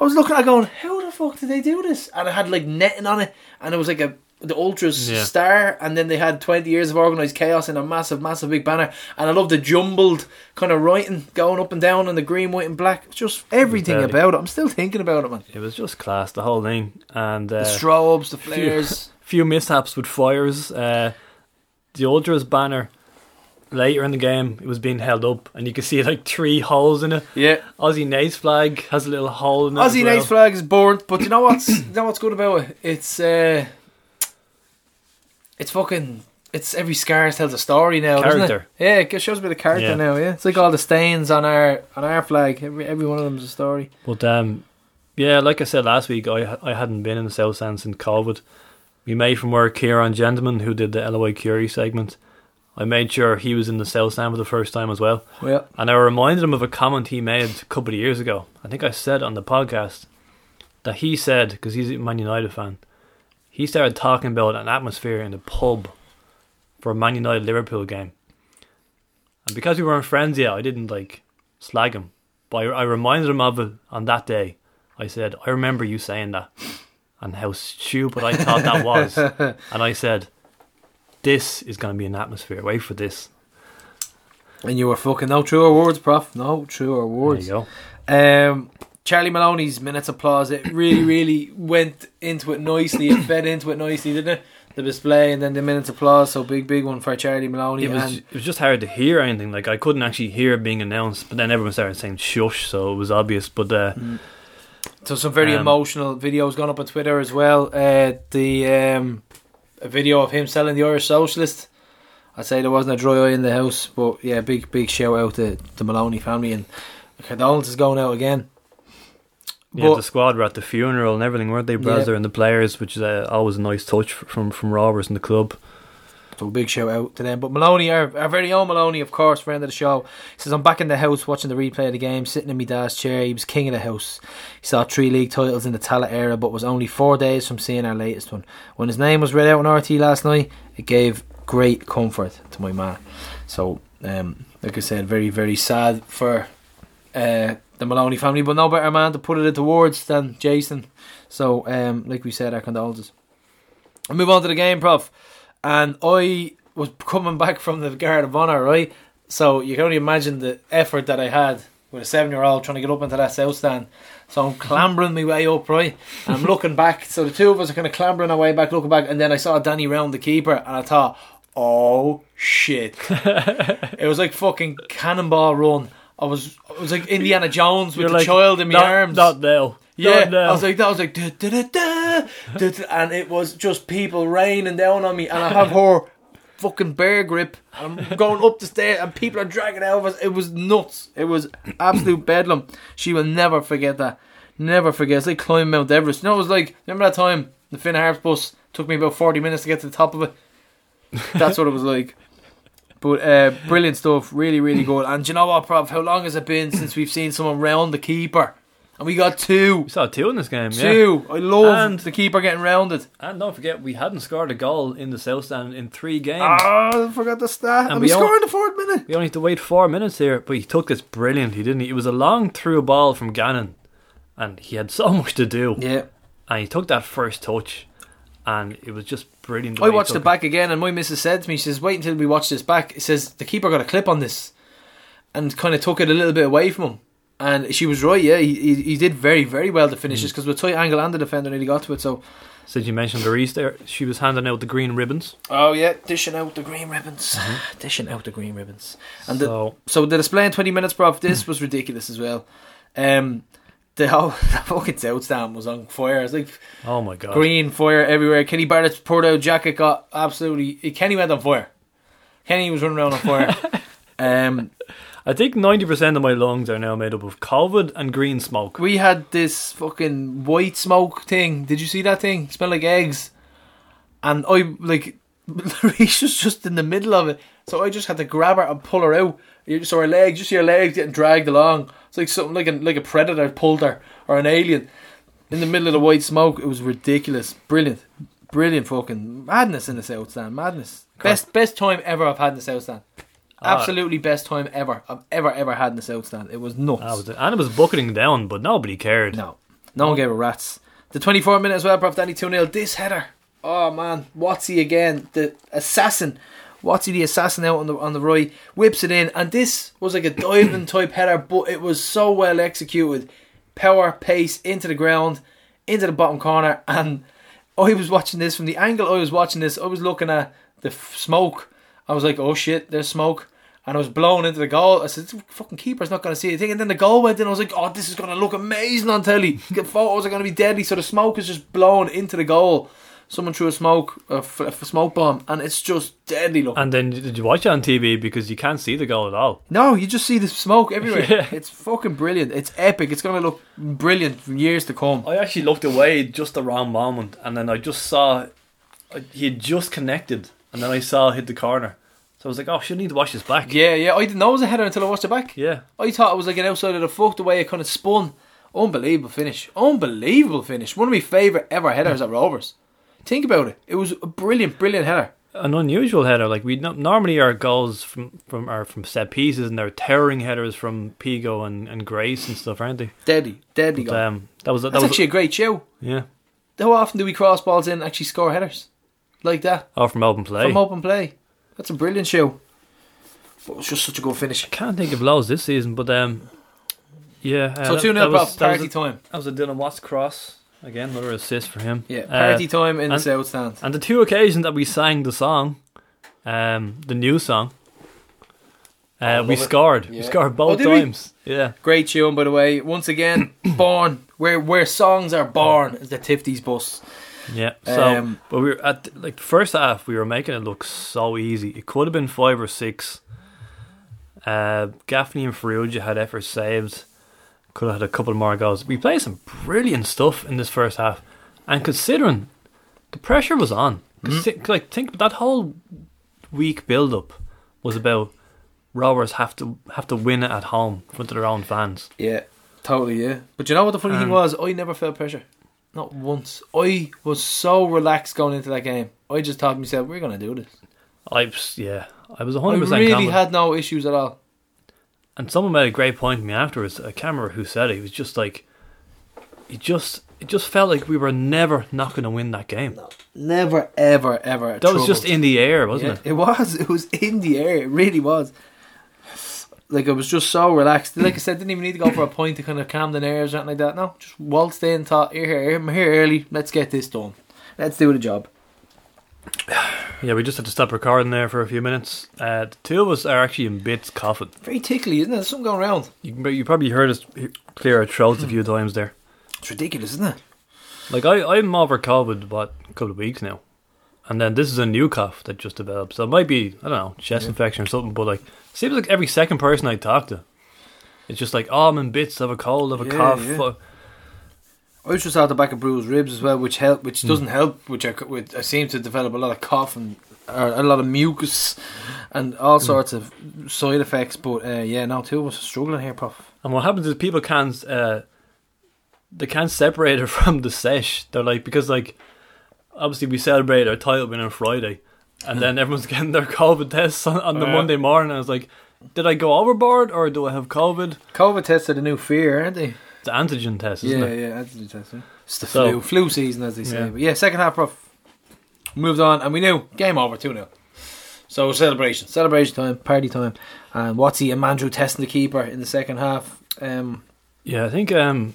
I was looking at it going, how the fuck did they do this? And it had like netting on it, and it was like a the Ultras Yeah. star, and then they had 20 years of organised chaos in a massive, massive big banner. And I love the jumbled kind of writing going up and down on the green, white, and black. Just everything deadly. about it. I'm still thinking about it, man. it was just class, the whole thing, and uh, The strobes, the flares. <laughs> few mishaps with fires. Uh, the Ultras banner later in the game, it was being held up, and you could see like three holes in it. yeah. Aussie Nate's flag has a little hole in it. Aussie well. Nate's flag is burnt, but you know what's <coughs> you know what's good about it? It's uh, it's fucking it's every scar tells a story now, Character. it? Yeah, it shows a bit of character Yeah. now. Yeah, it's like all the stains on our on our flag. Every every one of them is a story. But um, yeah, like I said last week, I I hadn't been in the South Stand since COVID. We made from work Kieran Gentleman, who did the LOI Curie segment. I made sure he was in the South Stand for the first time as well. Well, And I reminded him of a comment he made a couple of years ago. I think I said on the podcast that he said, because he's a Man United fan, he started talking about an atmosphere in the pub for a Man United Liverpool game. And because we weren't friends yet, I didn't like slag him. But I, I reminded him of it on that day. I said, I remember you saying that and how stupid I thought that was. <laughs> and I said, this is going to be an atmosphere. Wait for this. And you were fucking no truer words, Prof. No truer There you go. Um, Charlie Maloney's minutes applause. It really, <coughs> really went into it nicely. It fed into it nicely, didn't it? The display and then the minutes applause. So big, big one for Charlie Maloney. It was it was just hard to hear anything. Like I couldn't actually hear it being announced, but then everyone started saying "shush," so it was obvious. But uh, so some very um, emotional videos gone up on Twitter as well. Uh, the um, a video of him selling the Irish Socialist. I'd say there wasn't a dry eye in the house, but yeah, big, big shout out to the Maloney family and condolences going out again. yeah, But- the squad were at the funeral and everything, weren't they, Bradzer Yeah. and the players, which is uh, always a nice touch from from Rovers and the club. So a big shout out to them. But Maloney, our, our very own Maloney, of course, friend of the show, he says, I'm back in the house watching the replay of the game, sitting in my dad's chair. He was king of the house. He saw three league titles in the Tallaght era, but was only four days from seeing our latest one. When his name was read out on RT last night, it gave great comfort to my man. So, um, like I said, very, very sad for uh, the Maloney family, but no better man to put it into words than Jason. So, um, like we said, our condolences. I'll move on to the game, Prof. And I was coming back from the Guard of Honour, right? So you can only imagine the effort that I had with a seven year old trying to get up into that south stand. So I'm clambering my way up, right? And I'm looking back. So the two of us are kind of clambering our way back, looking back. And then I saw Danny round the keeper, and I thought, oh shit. <laughs> it was like fucking cannonball run. I was, I was like Indiana Jones with You're the like, child in my not, arms. Not now. Yeah, now. I was like that. I was like, da, da, da, da, da, da, and it was just people raining down on me, and I have her fucking bear grip. and I'm going up the stairs, and people are dragging out of us. It was nuts. It was absolute bedlam. She will never forget that. Never forget. It's like climbing Mount Everest. You know, it was like remember that time the Finn Harps bus took me about forty minutes to get to the top of it. That's what it was like. But uh, brilliant stuff, really, really good. And you know what, Prof? How long has it been since we've seen someone round the keeper? And we got two. we saw two in this game. Yeah. Two. I love And- the keeper getting rounded. And don't forget, we hadn't scored a goal in the South Stand in three games. Oh, I forgot the stat. And, And we we scored in the fourth minute. We only had to wait four minutes here, but he took this brilliantly, didn't he? It was a long through ball from Gannon, and he had <laughs> so much to do. Yeah. And he took that first touch, and it was just brilliant. I watched it back again, and my missus said to me, she says, wait until we watch this back. It says, the keeper got a clip on this. And kind of took it a little bit away from him. And she was right, yeah. He, he, he did very, very well to finish this because with tight angle and the defender nearly got to it. So, Since you mentioned the Reese there, she was handing out the green ribbons. oh yeah, dishing out the green ribbons, <sighs> dishing out the green ribbons. And the, so So the display in 20 minutes, prof, this was ridiculous as well. Um, the whole <laughs> the fucking South Stand was on fire. It's like oh my god, green fire everywhere. Kenny Barrett's poured out jacket got absolutely. Kenny went on fire. Kenny was running around on fire. <laughs> um, I think ninety percent of my lungs are now made up of COVID and green smoke. we had this fucking white smoke thing. Did you see that thing? Smelled like eggs. And I like <laughs> Reese was just in the middle of it, so I just had to grab her and pull her out. So her legs, just her legs getting dragged along. It's like something like a like a predator pulled her or an alien in the middle of the white smoke. It was ridiculous, brilliant, brilliant fucking madness in the South Stand. Madness, best best time ever I've had in the South Stand. Ah. Absolutely best time ever I've ever ever had in the South Stand. It was nuts. That was it. And it was bucketing down, but nobody cared. No, no one gave a rat's. The 24 minute as well, Prof. Danny 2 0. This header. Oh man, Watsy again, the assassin. Watsy the assassin out on the on the right, whips it in, and this was like a <coughs> diving type header, but it was so well executed. Power, pace into the ground, into the bottom corner, and oh, I was watching this from the angle I was watching this. I was looking at the f- smoke. I was like, oh shit, there's smoke. And I was blown into the goal. I said, "The fucking keeper's not going to see anything. And then the goal went in. I was like, oh, this is going to look amazing on telly. The photos are going to be deadly. So the smoke is just blown into the goal. Someone threw a smoke, a, f- a f- smoke bomb, and it's just deadly looking. And then did you watch it on TV because you can't see the goal at all? no, you just see the smoke everywhere. <laughs> Yeah. It's fucking brilliant. It's epic. It's going to look brilliant for years to come. I actually looked away just the wrong moment, and then I just saw he had just connected, and then I saw it hit the corner. So I was like, "Oh, should need to watch this back." Yeah, yeah. I didn't know it was a header until I watched it back. yeah. I thought it was like an outside of the fuck the way it kind of spun. Unbelievable finish. Unbelievable finish. One of my favourite ever headers at Rovers. Think about it. It was a brilliant, brilliant header. An unusual header. Like we normally our goals from from are from set pieces, and they're towering headers from Pico and, and Grace and stuff, aren't they? Deadly, deadly But, goal. um, that was that That's was actually a great show. yeah. How often do we cross balls in and actually score headers? like that Oh, from open play. from open play. That's a brilliant show. But it was just such a good finish. Can't think of lows this season, but um, yeah. uh, So that- 2 that 0 was- that was Party a- time. That was a Dylan Watts cross again. Another assist for him. Yeah, Uh, party time in the South Stand. And the two occasions that we sang the song, um, the new song, uh, we it. scored. We scored both Oh, did we? times. Yeah. Great tune, by the way. Once again, <coughs> born where where songs are born is the Tifties bus. Yeah. So, Um, but we were at like the first half, we were making it look so easy. It could have been five or six. Uh, Gaffney and Farrugia had efforts saved. Could have had a couple more goals. We played some brilliant stuff in this first half, and considering the pressure was on, thi- like think that whole week build up was about Rovers have to have to win it at home in front of their own fans. Yeah, totally. Yeah, but you know what the funny thing Um, was? I never felt pressure, not once. I was so relaxed going into that game. I just thought to myself, "We're gonna do this." I was- yeah, I was I hundred percent really confident. had no issues at all. And someone made a great point to me afterwards. A can't who said it. He was just like, he just, it just felt like we were never not going to win that game. No, Never, ever, ever. that was just in the air, wasn't Yeah, it? it was. <laughs> It was in the air. It really was. Like I was just so relaxed. Like I <clears throat> said, didn't even need to go for a point to kind of calm the nerves or anything like that. No, just waltzed in, thought, "Here, here, I'm here early. Let's get this done. Let's do the job." <sighs> Yeah, we just had to stop recording there for a few minutes. Uh, the two of us are actually in bits coughing. Very tickly, isn't it? There's something going around. You, you probably heard us clear our throats a few times there. It's ridiculous, isn't it? Like I, I'm over COVID what a couple of weeks now, and then this is a new cough that just developed. So it might be I don't know chest infection or something. But like, seems like every second person I talk to, it's just like oh I'm in bits, of a cold, of a Yeah, cough. yeah. I was just out the back of bruised ribs as well, which help, Hmm. which doesn't help. Which I, with, I seem to develop a lot of cough and a lot of mucus and all Hmm. sorts of side effects. But uh, yeah, now two of us are struggling here, Prof. And what happens is people can't uh, they can't separate <laughs> it from the sesh. They're like because like obviously we celebrated our title win on Friday, and then everyone's <laughs> getting their COVID tests on, on the Yeah. Monday morning. I was like, did I go overboard or do I have COVID? COVID tests are the new fear, aren't they? It's an antigen test, isn't yeah, it? yeah, antigen testing. It's the So- flu, flu season, as they say. Yeah. But yeah, second half, Prof. Moved on, and we knew game over two 0 So celebration, celebration time, party time, and Watsy and Mandroiu testing the keeper in the second half. Um, Yeah, I think um,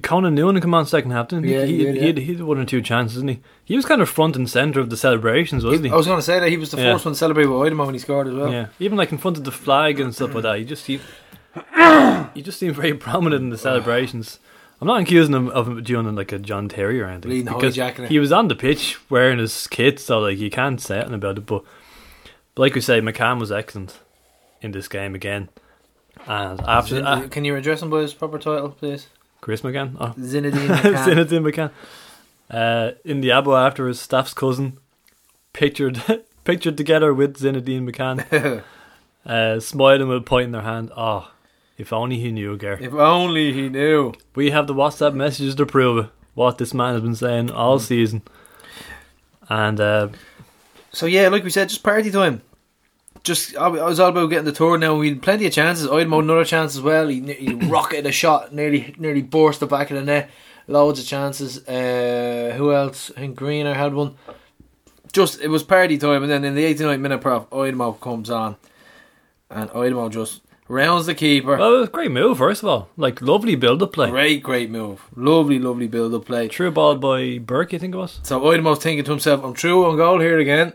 Conan Noonan come on second half, didn't he? Yeah, he, he did, he, had, he had one or two chances, didn't he? He was kind of front and centre of the celebrations, wasn't he? I was going to say that he was the Yeah. first one to celebrate with Aidomo when he scored as well. Yeah, even like in front of the flag and stuff like that. He just seemed, he just seemed very <laughs> prominent in the celebrations. I'm not accusing him of doing like a John Terry or anything Leading because he was on the pitch wearing his kit, so like you can't say anything about it. But, but like we say, McCann was excellent in this game again. And after uh, Can you address him by his proper title, please? Chris McCann, oh, <laughs> Zinedine <laughs> McCann. Zinedine McCann. Uh, in the abo after his staff's cousin, pictured <laughs> pictured together with Zinedine McCann, uh, smiling with a point in their hand. Oh, if only he knew, Ger. if only he knew. We have the WhatsApp messages to prove. What this man has been saying all season. And uh, So yeah, like we said, just party time. Just I was all about getting the tour. Now we had plenty of chances. I had another chance as well. He, he <coughs> rocketed a shot, nearly nearly burst the back of the net. Loads of chances. Uh, who else? I think Greener had one. Just it was party time, and then in the 89th minute, prof Aidomo comes on, and Aidomo just rounds the keeper. well, it was a great move. First of all, like lovely build-up play. Great, great move. Lovely, lovely build up play. True ball by Burke, you think it was. So Aidomo's thinking to himself, I'm true on goal here again.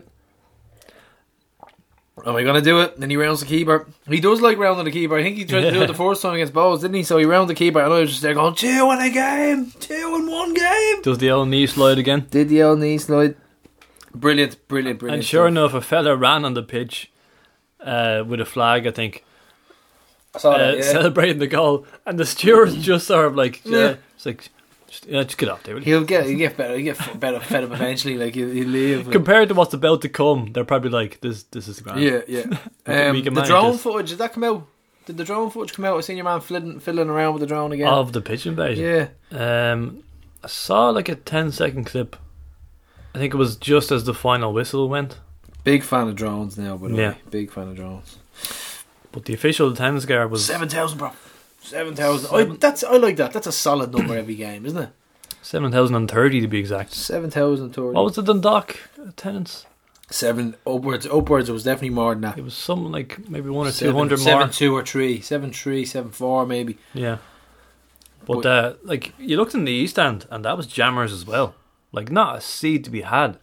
Am I going to do it? Then he rounds the keeper. He does like rounding the keeper. I think he tried to do it the first time against Bohs, didn't he? So he rounded the keeper, and I was just there going, two in a game! Two in one game! Does the old knee slide again? Did the old knee slide. Brilliant, brilliant, brilliant. And sure stuff. enough, a fella ran on the pitch uh, with a flag, I think, I saw uh, that, yeah. celebrating the goal, and the stewards <laughs> just sort of like, Yeah. yeah, it's like, just, yeah, just get off there. will you? He'll get, he'll get better. He'll get better fed up eventually. Like he'll, he'll leave. like- Compared to what's about to come, they're probably like, this, this is grand. Yeah, yeah. <laughs> Um, the drone this. footage did that come out? Did the drone footage come out? I seen your man fiddling, fiddling around with the drone again. Of the pitch invasion. yeah. Um, I saw like a 10 second clip. I think it was just as the final whistle went. Big fan of drones now, but Yeah. Big fan of drones. But the official tennis guard was Seven thousand, bro. Seven thousand. I, that's I like that. That's a solid number every game, isn't it? seven thousand and thirty to be exact. Seven thousand tours. What was the Dundalk attendance? Seven upwards. Upwards. It was definitely more than that. It was something like maybe one or two hundred more. seven two or three. Seven three. Seven four maybe. Yeah. But But- uh, like you looked in the East End, and that was jammers as well. Like not a seed to be had.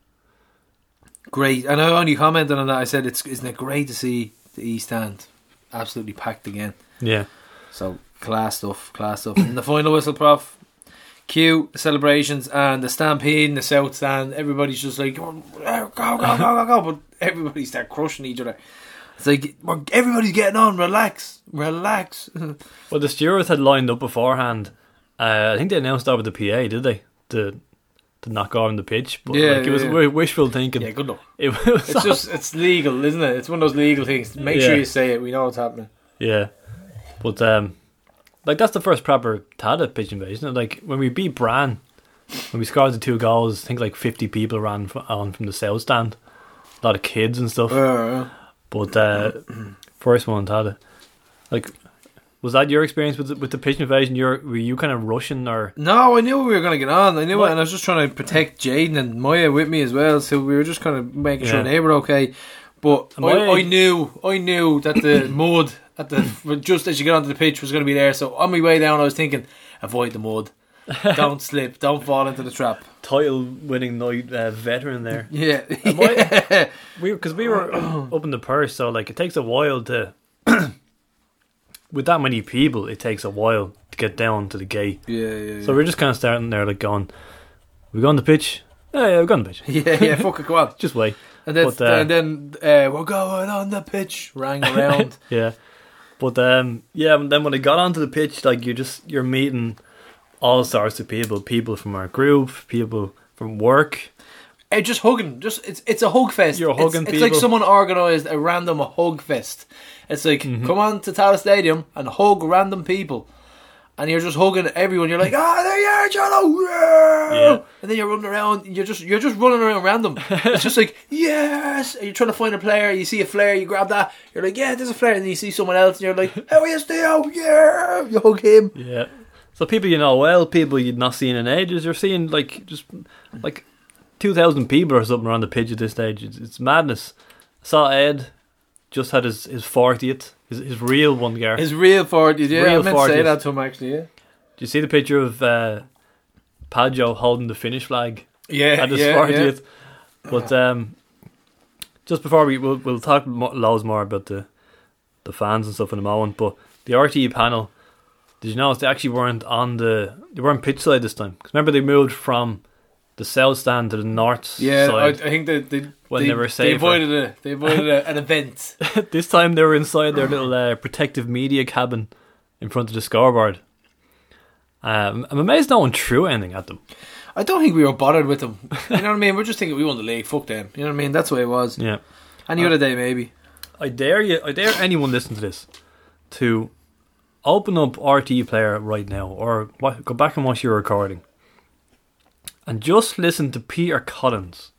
Great. And I only commented on that. I said, "It's isn't it great to see the East End absolutely packed again?" Yeah. So class stuff, class stuff. and the final whistle, prof. Cue celebrations and the stampede in the south stand. Everybody's just like go, go, go, go, go, go, but everybody start crushing each other. It's like everybody's getting on. Relax, relax. <laughs> Well, the stewards had lined up beforehand. Uh, I think they announced that with the PA, did they? To to knock on the pitch, but Yeah, like, it was yeah. wishful thinking. yeah, good luck. <laughs> It was It's just it's legal, isn't it? It's one of those legal things. Make sure you say it. We know what's happening. Yeah, but um, like that's the first proper Tallaght pitch invasion. Like when we beat Bran, when we scored the two goals, I think like fifty people ran f- on from the south stand, a lot of kids and stuff. Uh, But uh, first one Tallaght, like, was that your experience with the, with the pitch invasion? You're were you kind of rushing or no, I knew we were going to get on. I knew What? it, and I was just trying to protect Jaden and Maya with me as well. So we were just kind of making sure they were okay. But And I, I knew, I knew that the <coughs> mud at the just as you get onto the pitch was going to be there. So on my way down, I was thinking, avoid the mud, <laughs> don't slip, don't fall into the trap. title winning night uh, veteran there? <laughs> Yeah, Maya- <laughs> We because we were up in the purse, so like it takes a while to. <coughs> with that many people, it takes a while to get down to the gate. yeah, yeah, So we're just kind of starting there, like going, "We go on the pitch? Yeah, yeah, we're going on the pitch. yeah, yeah. Fuck it, go on. Just wait." And then, But, uh, and then uh, we're going on the pitch. Rang around. <laughs> Yeah, but um, yeah. And then when I got onto the pitch, like you just you're meeting all sorts of people, people from our group, people from work. Eh, just hugging. Just it's it's a hug fest. You're It's- hugging it's, like someone organised a random hug fest. It's like Mm-hmm. come on to Tallaght Stadium and hug random people, and you're just hugging everyone. You're like, ah, there you are, Jello, yeah! And then you're running around. You're just you're just running around random. it's just like yes. And you're trying to find a player. You see a flare. You grab that. You're like, yeah, there's a flare. And then you see someone else, and you're like, how are you, Theo? Yeah, you hug him. Yeah. So people you know well, people you'd not seen in ages. You're seeing like just like two thousand people or something around the pitch at this stage. It's, it's madness. I saw Ed just had his his fortieth, his his real one, Gar. His real fortieth. Yeah, Real I meant to say that to him actually. Yeah. Do you see the picture of uh, Pajo holding the finish flag Yeah, at his yeah, yeah. But um, just before we we'll, we'll talk mo- loads more about the the fans and stuff in a moment. But the RTE panel, did you notice they actually weren't on the they weren't pitch side this time? Because remember they moved from the south stand to the north Yeah, I, I think they they, When they, they were they avoided a they avoided a, an event. <laughs> this time they were inside their little uh, protective media cabin in front of the scoreboard. Um, I'm amazed no one threw anything at them. I don't think we were bothered with them. You know what I mean? We're just thinking we won the league. Fuck them. You know what I mean? That's the way it was. Yeah. Any other day, maybe. I dare you, I dare anyone listen to this to open up RT player right now, or go back and watch your recording, and just listen to Peter Collins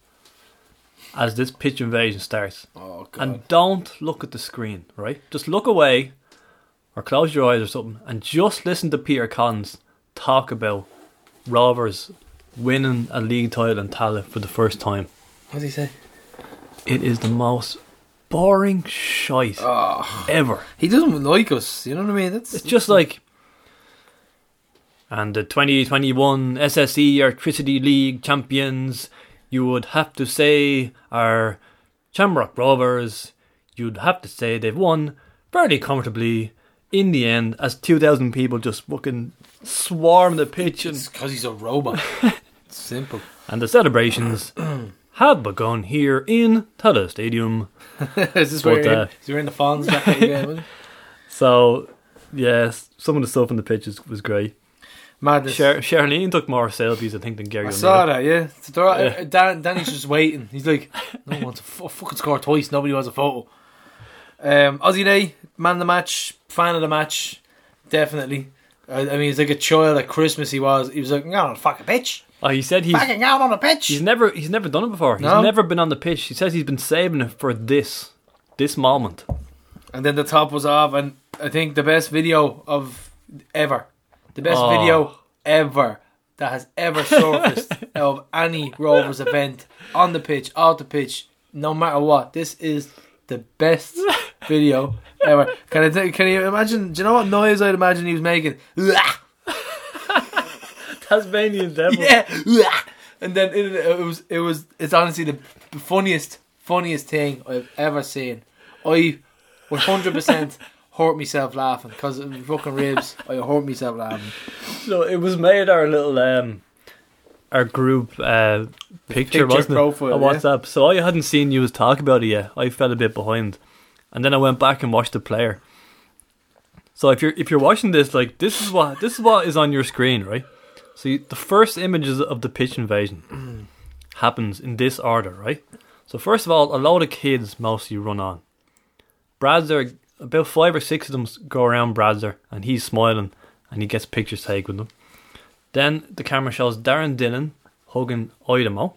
as this pitch invasion starts, Oh god. and don't look at the screen. Right, just look away, or close your eyes or something, and just listen to Peter Collins talk about Rovers winning a league title in Tallaght for the first time. what does he say? It is the most boring shite Oh, ever. he doesn't like us. You know what I mean? That's It's just like. And the 2021 SSE Airtricity League champions, you would have to say, are Shamrock Rovers. You'd have to say they've won fairly comfortably in the end, as 2,000 people just fucking swarm the pitch and, because he's a robot. <laughs> Simple. and the celebrations <clears throat> have begun here in Tallaght Stadium. <laughs> is this But, where uh, he wearing the Fonz jacket again? <laughs> wasn't he? So, yes, some of the stuff in the pitch was great. Madness. Sher- Charlene took more selfies, I think, than Gary I saw that. Yeah. So all- Yeah. uh, Dan, Danny's just waiting. He's like, <laughs> no one wants to f- fucking score twice. Nobody wants a photo. Um, Aussie Day, man of the match, fan of the match, definitely. I, I mean, he's like a child at Christmas. He was. He was like, "Out on the fucking pitch, Oh, he said he's fucking out on the pitch." he's never he's never done it before. He's No. never been on the pitch. He says he's been saving it for this this moment. And then the top was off, and I think the best video of ever, the best Oh. video ever that has ever surfaced <laughs> of any Rovers event on the pitch, off the pitch, no matter what. This is the best video <laughs> ever. Can I tell, can you imagine? Do you know what noise I'd imagine he was making? <laughs> Tasmanian devil. yeah, and then it, it was it was it's honestly the funniest funniest thing I've ever seen. I one hundred percent hurt myself laughing because of fucking ribs. <laughs> I hurt myself laughing. So it was made our little um our group uh picture, Picture wasn't profile, it? On yeah. WhatsApp. So I hadn't seen you was talk about it yet. I fell a bit behind. And then I went back and watched the player. So if you're if you're watching this, like this is what this is what is on your screen, right? So you, the first images of the pitch invasion <clears throat> happens in this order, right? So first of all, a lot of kids mostly run on. Bradzer, about five or six of them go around Bradzer, and he's smiling, and he gets pictures taken with them. Then the camera shows Darren Dillon hugging Aidomo.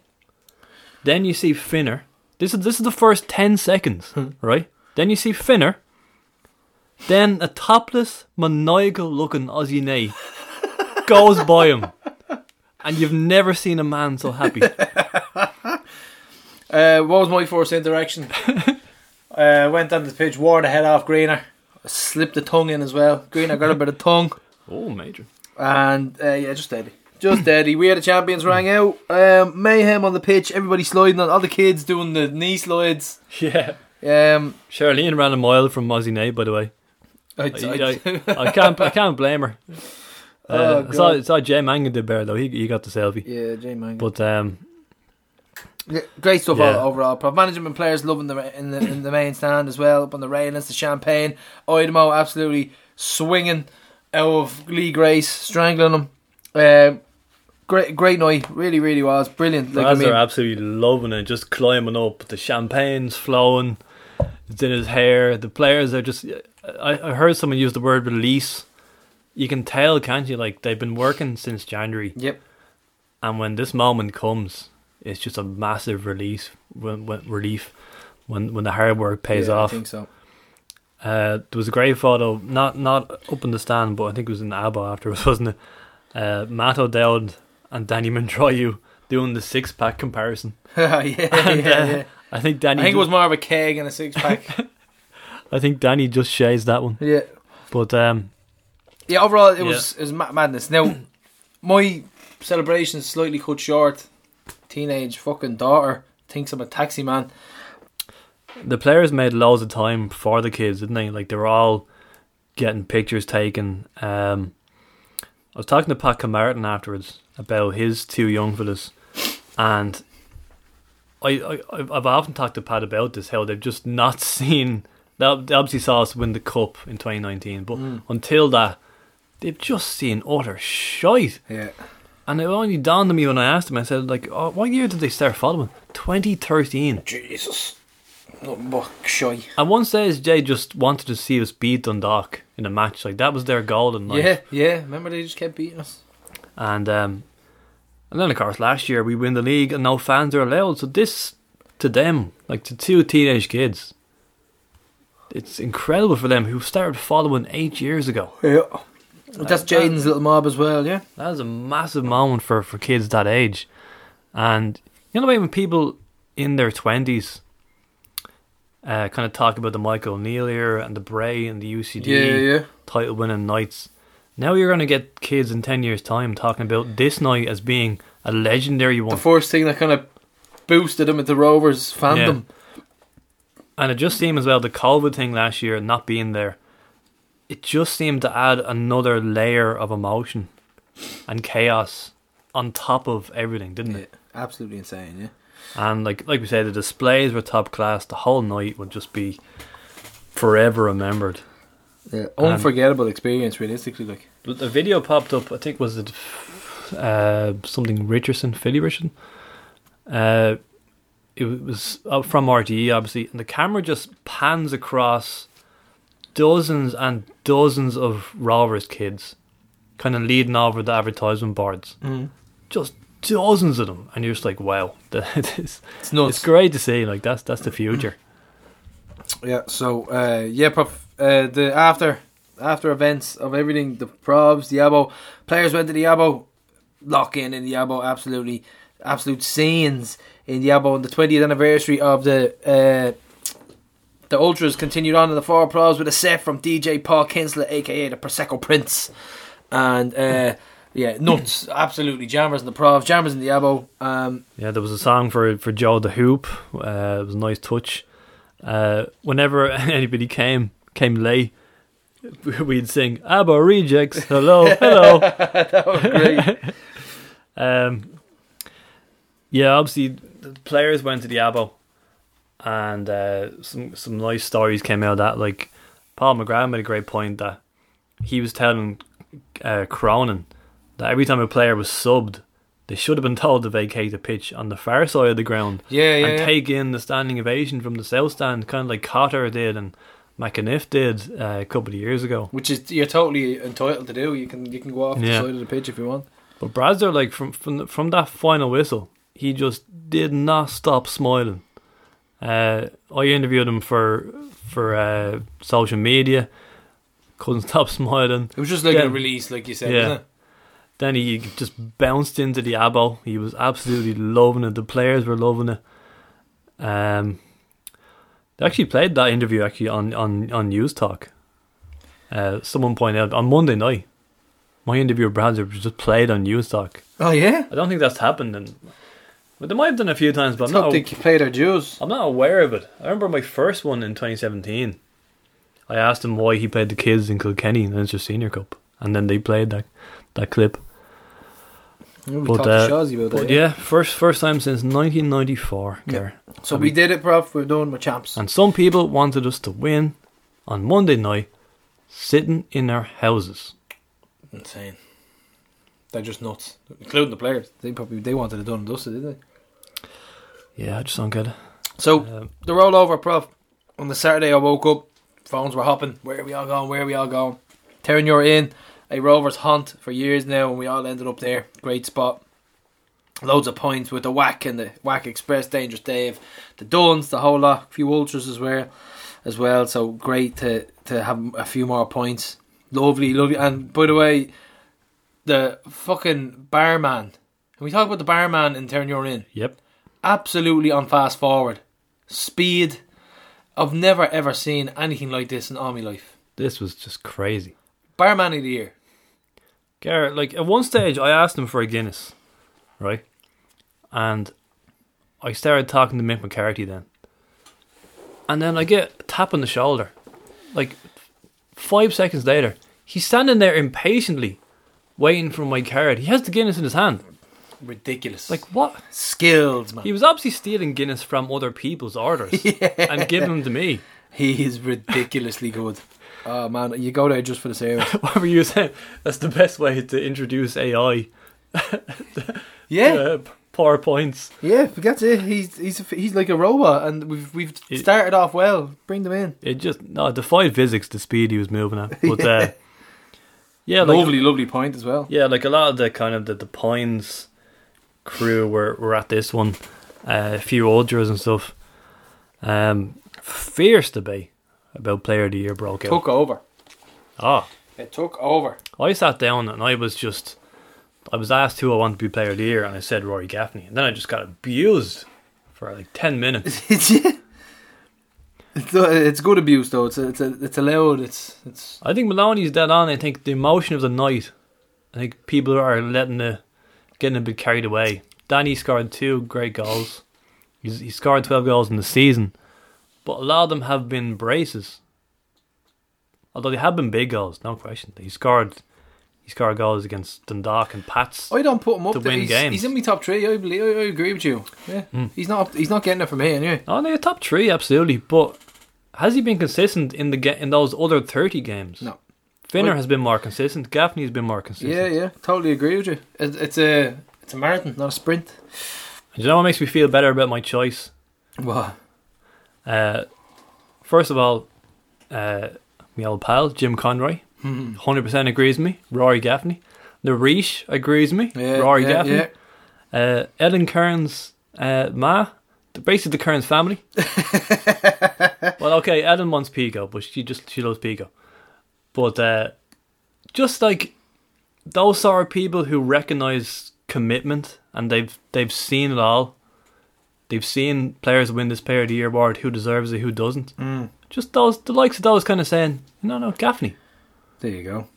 Then you see Finner. This is this is the first ten seconds, right? Then you see Finner. Then a topless, maniacal looking Aussie Nay <laughs> goes by him. And you've never seen a man so happy. <laughs> Uh, what was my first interaction? <laughs> uh, went on the pitch, wore the head off Greener, slipped the tongue in as well. Greener got a bit of tongue, <laughs> Oh, major. and uh, yeah, just steady. Just steady. We had the champions rang out. Um, mayhem on the pitch. Everybody sliding on. All the kids doing the knee slides. <laughs> Yeah. Um, Charlene ran a mile from Aussie Nay, by the way. I, I, I, <laughs> I can't I can't blame her. Oh, Uh, I saw, God. saw Jay Mangan did better though. He he got the selfie. yeah, Jay Mangan. But um, great stuff Yeah. all, overall. Pro management players loving the in the in the main stand as well. Up on the railings, the champagne. Aidomo absolutely swinging out of Lee Grace, strangling him. Um, great, great night. Really, really was brilliant. Like I mean, are absolutely loving it, just climbing up. The champagne's flowing. It's in his hair. The players are just. I, I heard someone use the word release. You can tell, can't you? Like they've been working since January, yep. and when this moment comes, it's just a massive release. When, when relief, when when the hard work pays Yeah, off. I think so. Uh, there was a great photo, not not up in the stand, but I think it was in ABBA afterwards, <laughs> wasn't it? Uh, Matt O'Dowd and Danny Mandroiu doing the six pack comparison. <laughs> yeah, <laughs> yeah, uh, yeah. I think Danny. I think it was more of a keg and a six pack. I think Danny just shays that one. yeah, But um, yeah. Overall, it was it was madness. Now, my celebration is slightly cut short. Teenage fucking daughter thinks I'm a taxi man. the players made loads of time for the kids, didn't they? Like they were all getting pictures taken. Um, I was talking to Pat Camarton afterwards about his two young fellas, and I, I I've often talked to Pat about this how they've just not <laughs> seen. They they obviously saw us win the cup in 2019, but until that, they've just seen utter shite. Yeah. And it only dawned on me when I asked him. I said, "Like, oh, what year did they start following? 2013." Jesus. Nothing but shy. At one stage, Jay just wanted to see us beat Dundalk in a match. Like that was their goal in life. Yeah, yeah. Remember they just kept beating us. And um, and then of course last year we win the league and no fans are allowed. So this to them, like to two teenage kids, it's incredible for them who started following eight years ago. Yeah. That's Jaden's little mob as well, yeah. That was a massive moment for, for kids that age. And you know the way when people in their twenties uh, kind of talk about the Michael O'Neill era and the Bray and the UCD Yeah, yeah. title winning nights. Now you're going to get kids in 10 years' time talking about this night as being a legendary one. The first thing that kind of boosted him into Rovers fandom. And it just seemed as well the COVID thing last year not being there, it just seemed to add another layer of emotion and chaos on top of everything, didn't Yeah, it? absolutely insane, yeah. And like like we said, the displays were top class. The whole night would just be forever remembered. Yeah, unforgettable experience, realistically. Like, the video popped up. I think was it uh, something Richardson, Philly Richardson. Uh, it was uh, from RTE, obviously, and the camera just pans across dozens and dozens of Rovers kids, kind of leading over the advertisement boards. Just dozens of them, and you're just like, wow, <laughs> that is, it's nuts. it's great to see. Like that's that's the future. <clears throat> Yeah. So, uh, yeah, prof, uh, the after after events of everything, the probs, the abo players went to the abo. lock in in the Abo. Absolutely, absolute scenes in the Abo on the 20th anniversary of the uh, the Ultras continued on in the four pros with a set from DJ Paul Kinsler, aka the Prosecco Prince, and uh, yeah, nuts, <clears throat> absolutely jammers in the pros, jammers in the Abo. Um, Yeah, there was a song for for Joe the Hoop. Uh, it was a nice touch. Uh, whenever <laughs> anybody came came late, <laughs> we'd sing "Abba Rejects." Hello, <laughs> hello. that was great. Um, yeah, obviously the players went to the Abo, and uh, some some nice stories came out of that. Like Paul McGrath made a great point that he was telling uh, Cronin that every time a player was subbed, they should have been <laughs> told to vacate the pitch on the far side of the ground Yeah, yeah, and yeah. take in the standing ovation from the south stand, kind of like Cotter did and McAniff did uh, a couple of years ago. which is you're totally entitled to do. You can you can go off the side of the pitch if you want. But Bradzer, like from from from that final whistle, he just did not stop smiling. Uh, I interviewed him for for uh, social media. Couldn't <laughs> stop smiling. It was just like a release, like you said. Yeah. Then he just bounced into the abo. He was absolutely loving it. The players were loving it. Um, they actually played that interview actually on on on News Talk. Uh, someone pointed out on Monday night, my interview with Bradzer was just played on News Talk. Oh yeah. I don't think that's happened, and but they might have done a few times, but I'm Top not. they play their dues. I'm not aware of it. I remember my first one in 2017. I asked him why he played the kids in Kilkenny in the Leinster Senior Cup, and then they played that that clip. We But, uh, to about But that. yeah, first first time since 1994, Kerr. So we did it, prof. We're done with champs. And some people wanted us to win on Monday night, sitting in our houses. Insane. They're just nuts, including the players. They probably they wanted it done and dusted, didn't they? Yeah, I just don't get it. So Um, the rollover, prof. On the Saturday, I woke up. Phones were hopping. Where are we all going? Where are we all going? Terenure Inn a Rovers hunt for years now, and we all ended up there. Great spot. Loads of points with the whack and the whack express, dangerous Dave, the Duns, the whole lot, a few ultras as well, as well. So great to to have a few more points. Lovely, lovely. And by the way, the fucking barman. Can we talk about the barman in Terenure Inn? Yep. Absolutely on fast forward. Speed. I've never ever seen anything like this in all my life. This was just crazy. Barman of the year. Garrett, like at one stage, I asked him for a Guinness, right? And I started talking to Mick McCarthy then. And then I get a tap on the shoulder. Like five seconds later, he's standing there impatiently waiting for my card. He has the Guinness in his hand. Ridiculous. Like, what? skills, man. He was obviously stealing Guinness from other people's orders <laughs> and giving them to me. He is ridiculously good. Oh man, you go there just for the service. <laughs> What were you saying? That's the best way to introduce AI. <laughs> Yeah, Uh, PowerPoints. yeah, that's it. He's he's he's like a robot, and we've we've It- started off well. Bring them in. It just no defied physics the speed he was moving at. But uh, yeah, like lovely, lovely point as well. yeah, like a lot of the kind of the, the Pines crew were were at this one. Uh, a few ultras and stuff. Um, fierce debate about player of the year broke out. Took over. Ah, It took over. I sat down and I was just I was asked who I wanted to be player of the year and I said Rory Gaffney and then I just got abused for like ten minutes. <laughs> it's it's it's good abuse though. It's it's it's allowed. It's it's I think Maloney's dead on. I think the emotion of the night. I think people are letting the getting a bit carried away. Danny scored two great goals. He's, he scored twelve goals in the season, but a lot of them have been braces. Although they have been big goals, no question. He scored. He scored goals against Dundalk and Pats. I don't put him up To there. win he's, games. he's in my top three. I believe. I, I agree with you. Yeah, hmm. he's not. He's not getting it from me anyway. Oh, no, top three, absolutely. But has he been consistent in the in those other thirty games? No. Finner Well- has been more consistent. Gaffney has been more consistent. Yeah, yeah, totally agree with you. It, it's a it's a marathon, not a sprint. Do you know what makes me feel better about my choice? What? Uh, first of all, uh, my old pal Jim Conroy, hundred percent agrees with me. Rory Gaffney, the Reish agrees with me. Yeah, Rory yeah, Gaffney, yeah. uh, Ellen Kearns, uh, Ma, the- basically the Kearns family. <laughs> well, okay, Ellen wants Pico, but she just she loves Pico. But uh, just like those are people who recognise commitment and they've they've seen it all. They've seen players win this Player of the Year award. Who deserves it? Who doesn't? Just those the likes of those kind of saying, no, no, Gaffney. There you go.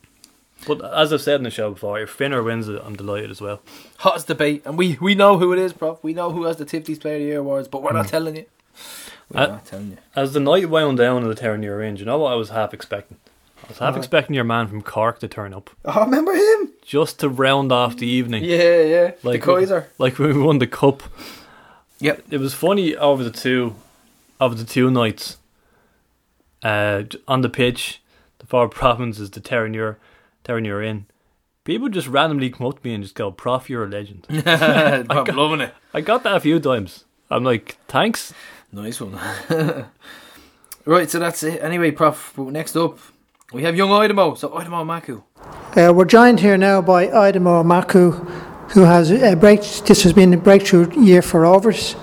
But as I've said in the show before, if Finner wins it, I'm delighted as well. Hottest debate, and we we know who it is, Prof. We know who has the Tifties Player of the Year awards, but we're not telling you. We're Uh, not telling you. As the night wound down in the Terenure range, you know what I was half expecting? I was half expecting your man from Cork to turn up Oh, remember him? just to round off the evening. Yeah, yeah. Like the Kaiser. Like when we won the cup. Yep. It was funny over the two over the two nights. Uh, on the pitch, the four provinces, the Terenure, Terenure Inn. People just randomly come up to me and just go, "Prof, you're a legend." <laughs> I'm loving it. I got that a few times. I'm like, "Thanks." Nice one. <laughs> right, so that's it. Anyway, Prof. Next up, we have young Aidomo. So Aidomo Emakhu. Uh, we're joined here now by Aidomo Emakhu, who has a break. This has been a breakthrough year for Rovers,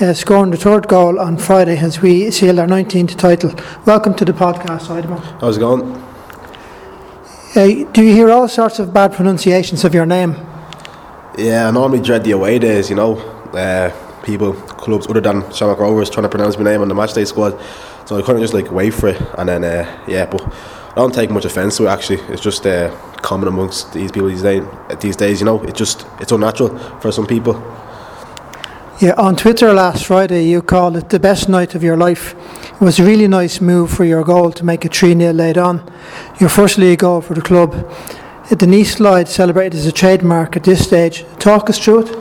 uh, scoring the third goal on Friday as we sealed our 19th title. Welcome to the podcast, Aidomo. How's it going? Uh, do you hear all sorts of bad pronunciations of your name? Yeah, I normally dread the away days, you know. Uh, people, clubs other than Shamrock Rovers trying to pronounce my name on the matchday squad. So I kind of just like wait for it. And then, uh, yeah, but I don't take much offence to it actually. It's just uh, common amongst these people these days, these days, you know. It's just, it's unnatural for some people. Yeah, on Twitter last Friday, you called it the best night of your life. It was a really nice move for your goal to make it 3 0 late on. Your first league goal for the club. The knee slide celebrated as a trademark at this stage. Talk us through it.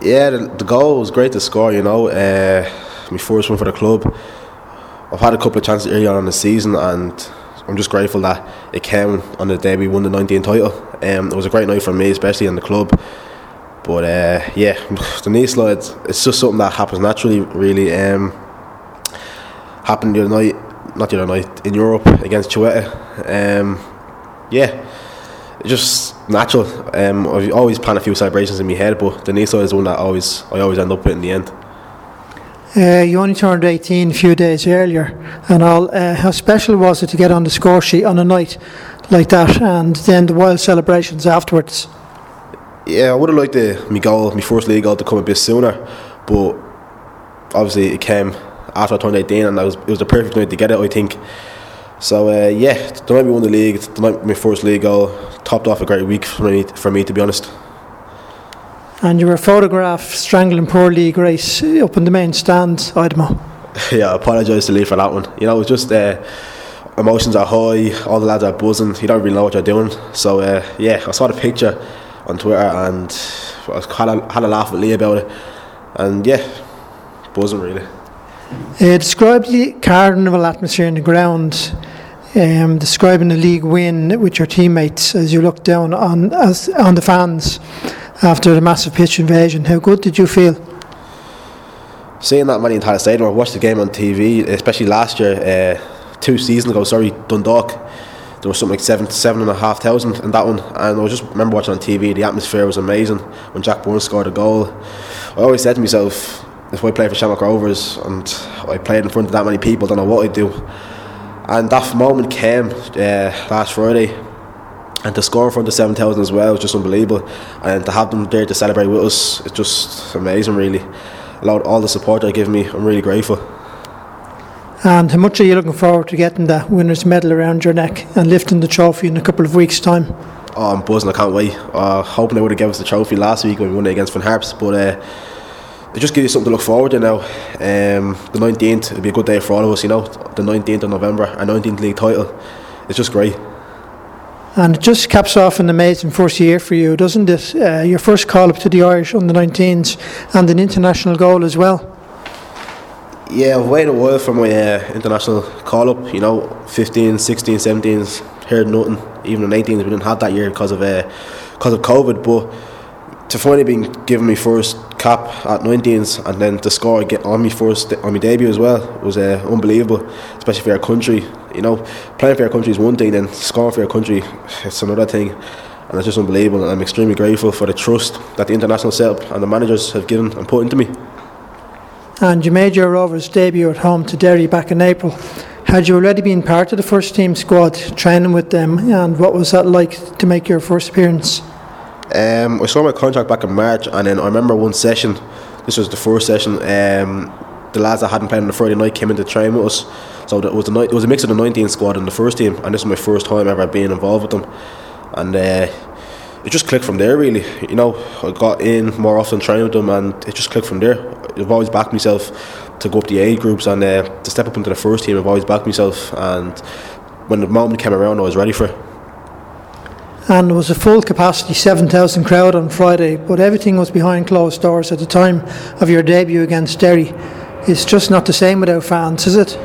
Yeah, the, the goal was great to score, you know. Uh, my first one for the club. I've had a couple of chances early on in the season, and I'm just grateful that it came on the day we won the 19th title. Um, it was a great night for me, especially in the club. But uh, yeah, <sighs> the knee slide, it's just something that happens naturally, really. Um, happened the other night, not the other night, in Europe against Chihuahua. Um, yeah, it's just natural. Um, I've always planned a few celebrations in my head, but the knee slide is one that always I always end up with in the end. Uh, you only turned 18 a few days earlier, and all. Uh, how special was it to get on the score sheet on a night like that, and then the wild celebrations afterwards? Yeah, I would have liked the my goal, my first league goal, to come a bit sooner, but obviously it came after I turned 18, and was, it was the perfect night to get it, I think. So uh, yeah, the night we won the league, the night my first league goal, topped off a great week for me, for me to be honest. And you were photographed strangling poor Lee Grace up in the main stand, Aidomo. <laughs> yeah, I apologise to Lee for that one. You know, it was just uh, emotions are high, all the lads are buzzing. You don't really know what you're doing. So uh, yeah, I saw the picture on Twitter and I had a, had a laugh with Lee about it. And yeah, buzzing really. Uh, describe the carnival atmosphere in the ground. Um, describing the league win with your teammates as you looked down on as on the fans after the massive pitch invasion. How good did you feel? Seeing that many in entire stadium, I watched the game on TV, especially last year, uh, two seasons ago. Sorry, Dundalk. There was something like seven, seven and a half thousand in that one, and I just remember watching on TV. The atmosphere was amazing when Jack Byrne scored a goal. I always said to myself, if I play for Shamrock Rovers and I played in front of that many people, I don't know what I'd do. And that moment came uh, last Friday, and to score in front of seven thousand as well was just unbelievable. And to have them there to celebrate with us, it's just amazing, really. Allowed all the support they give me, I'm really grateful. And how much are you looking forward to getting that winner's medal around your neck and lifting the trophy in a couple of weeks' time? Oh, I'm buzzing, I can't wait. Uh, hoping they would have given us the trophy last week when we won it against Finn Harps, but uh, it just gives you something to look forward to now. Um, the 19th, it'll be a good day for all of us, you know. The 19th of November, a 19th league title. It's just great. And it just caps off an amazing first year for you, doesn't it? Uh, your first call up to the Irish under 19s and an international goal as well. Yeah, I've waited a while for my uh, international call up, you know, 15, 16, 17s, heard nothing. Even in 18s, we didn't have that year because of uh, because of COVID. But to finally being given my first cap at 19s and then to score get on me first on my debut as well was uh, unbelievable, especially for our country. You know, playing for our country is one thing, then scoring for our country, it's another thing. And it's just unbelievable. And I'm extremely grateful for the trust that the international setup and the managers have given and put into me. And you made your Rovers debut at home to Derry back in April. Had you already been part of the first team squad, training with them, and what was that like to make your first appearance? Um, I saw my contract back in March, and then I remember one session. This was the first session. Um, the lads that hadn't played on the Friday night came in to train with us. So it was. It was a mix of the 19 squad and the first team, and this was my first time ever being involved with them. And uh, it just clicked from there, really. You know, I got in more often, training with them, and it just clicked from there. I've always backed myself to go up the A groups and uh, to step up into the first team. I've always backed myself, and when the moment came around, I was ready for it. And was a full capacity 7,000 crowd on Friday, but everything was behind closed doors at the time of your debut against Derry. It's just not the same without fans, is it?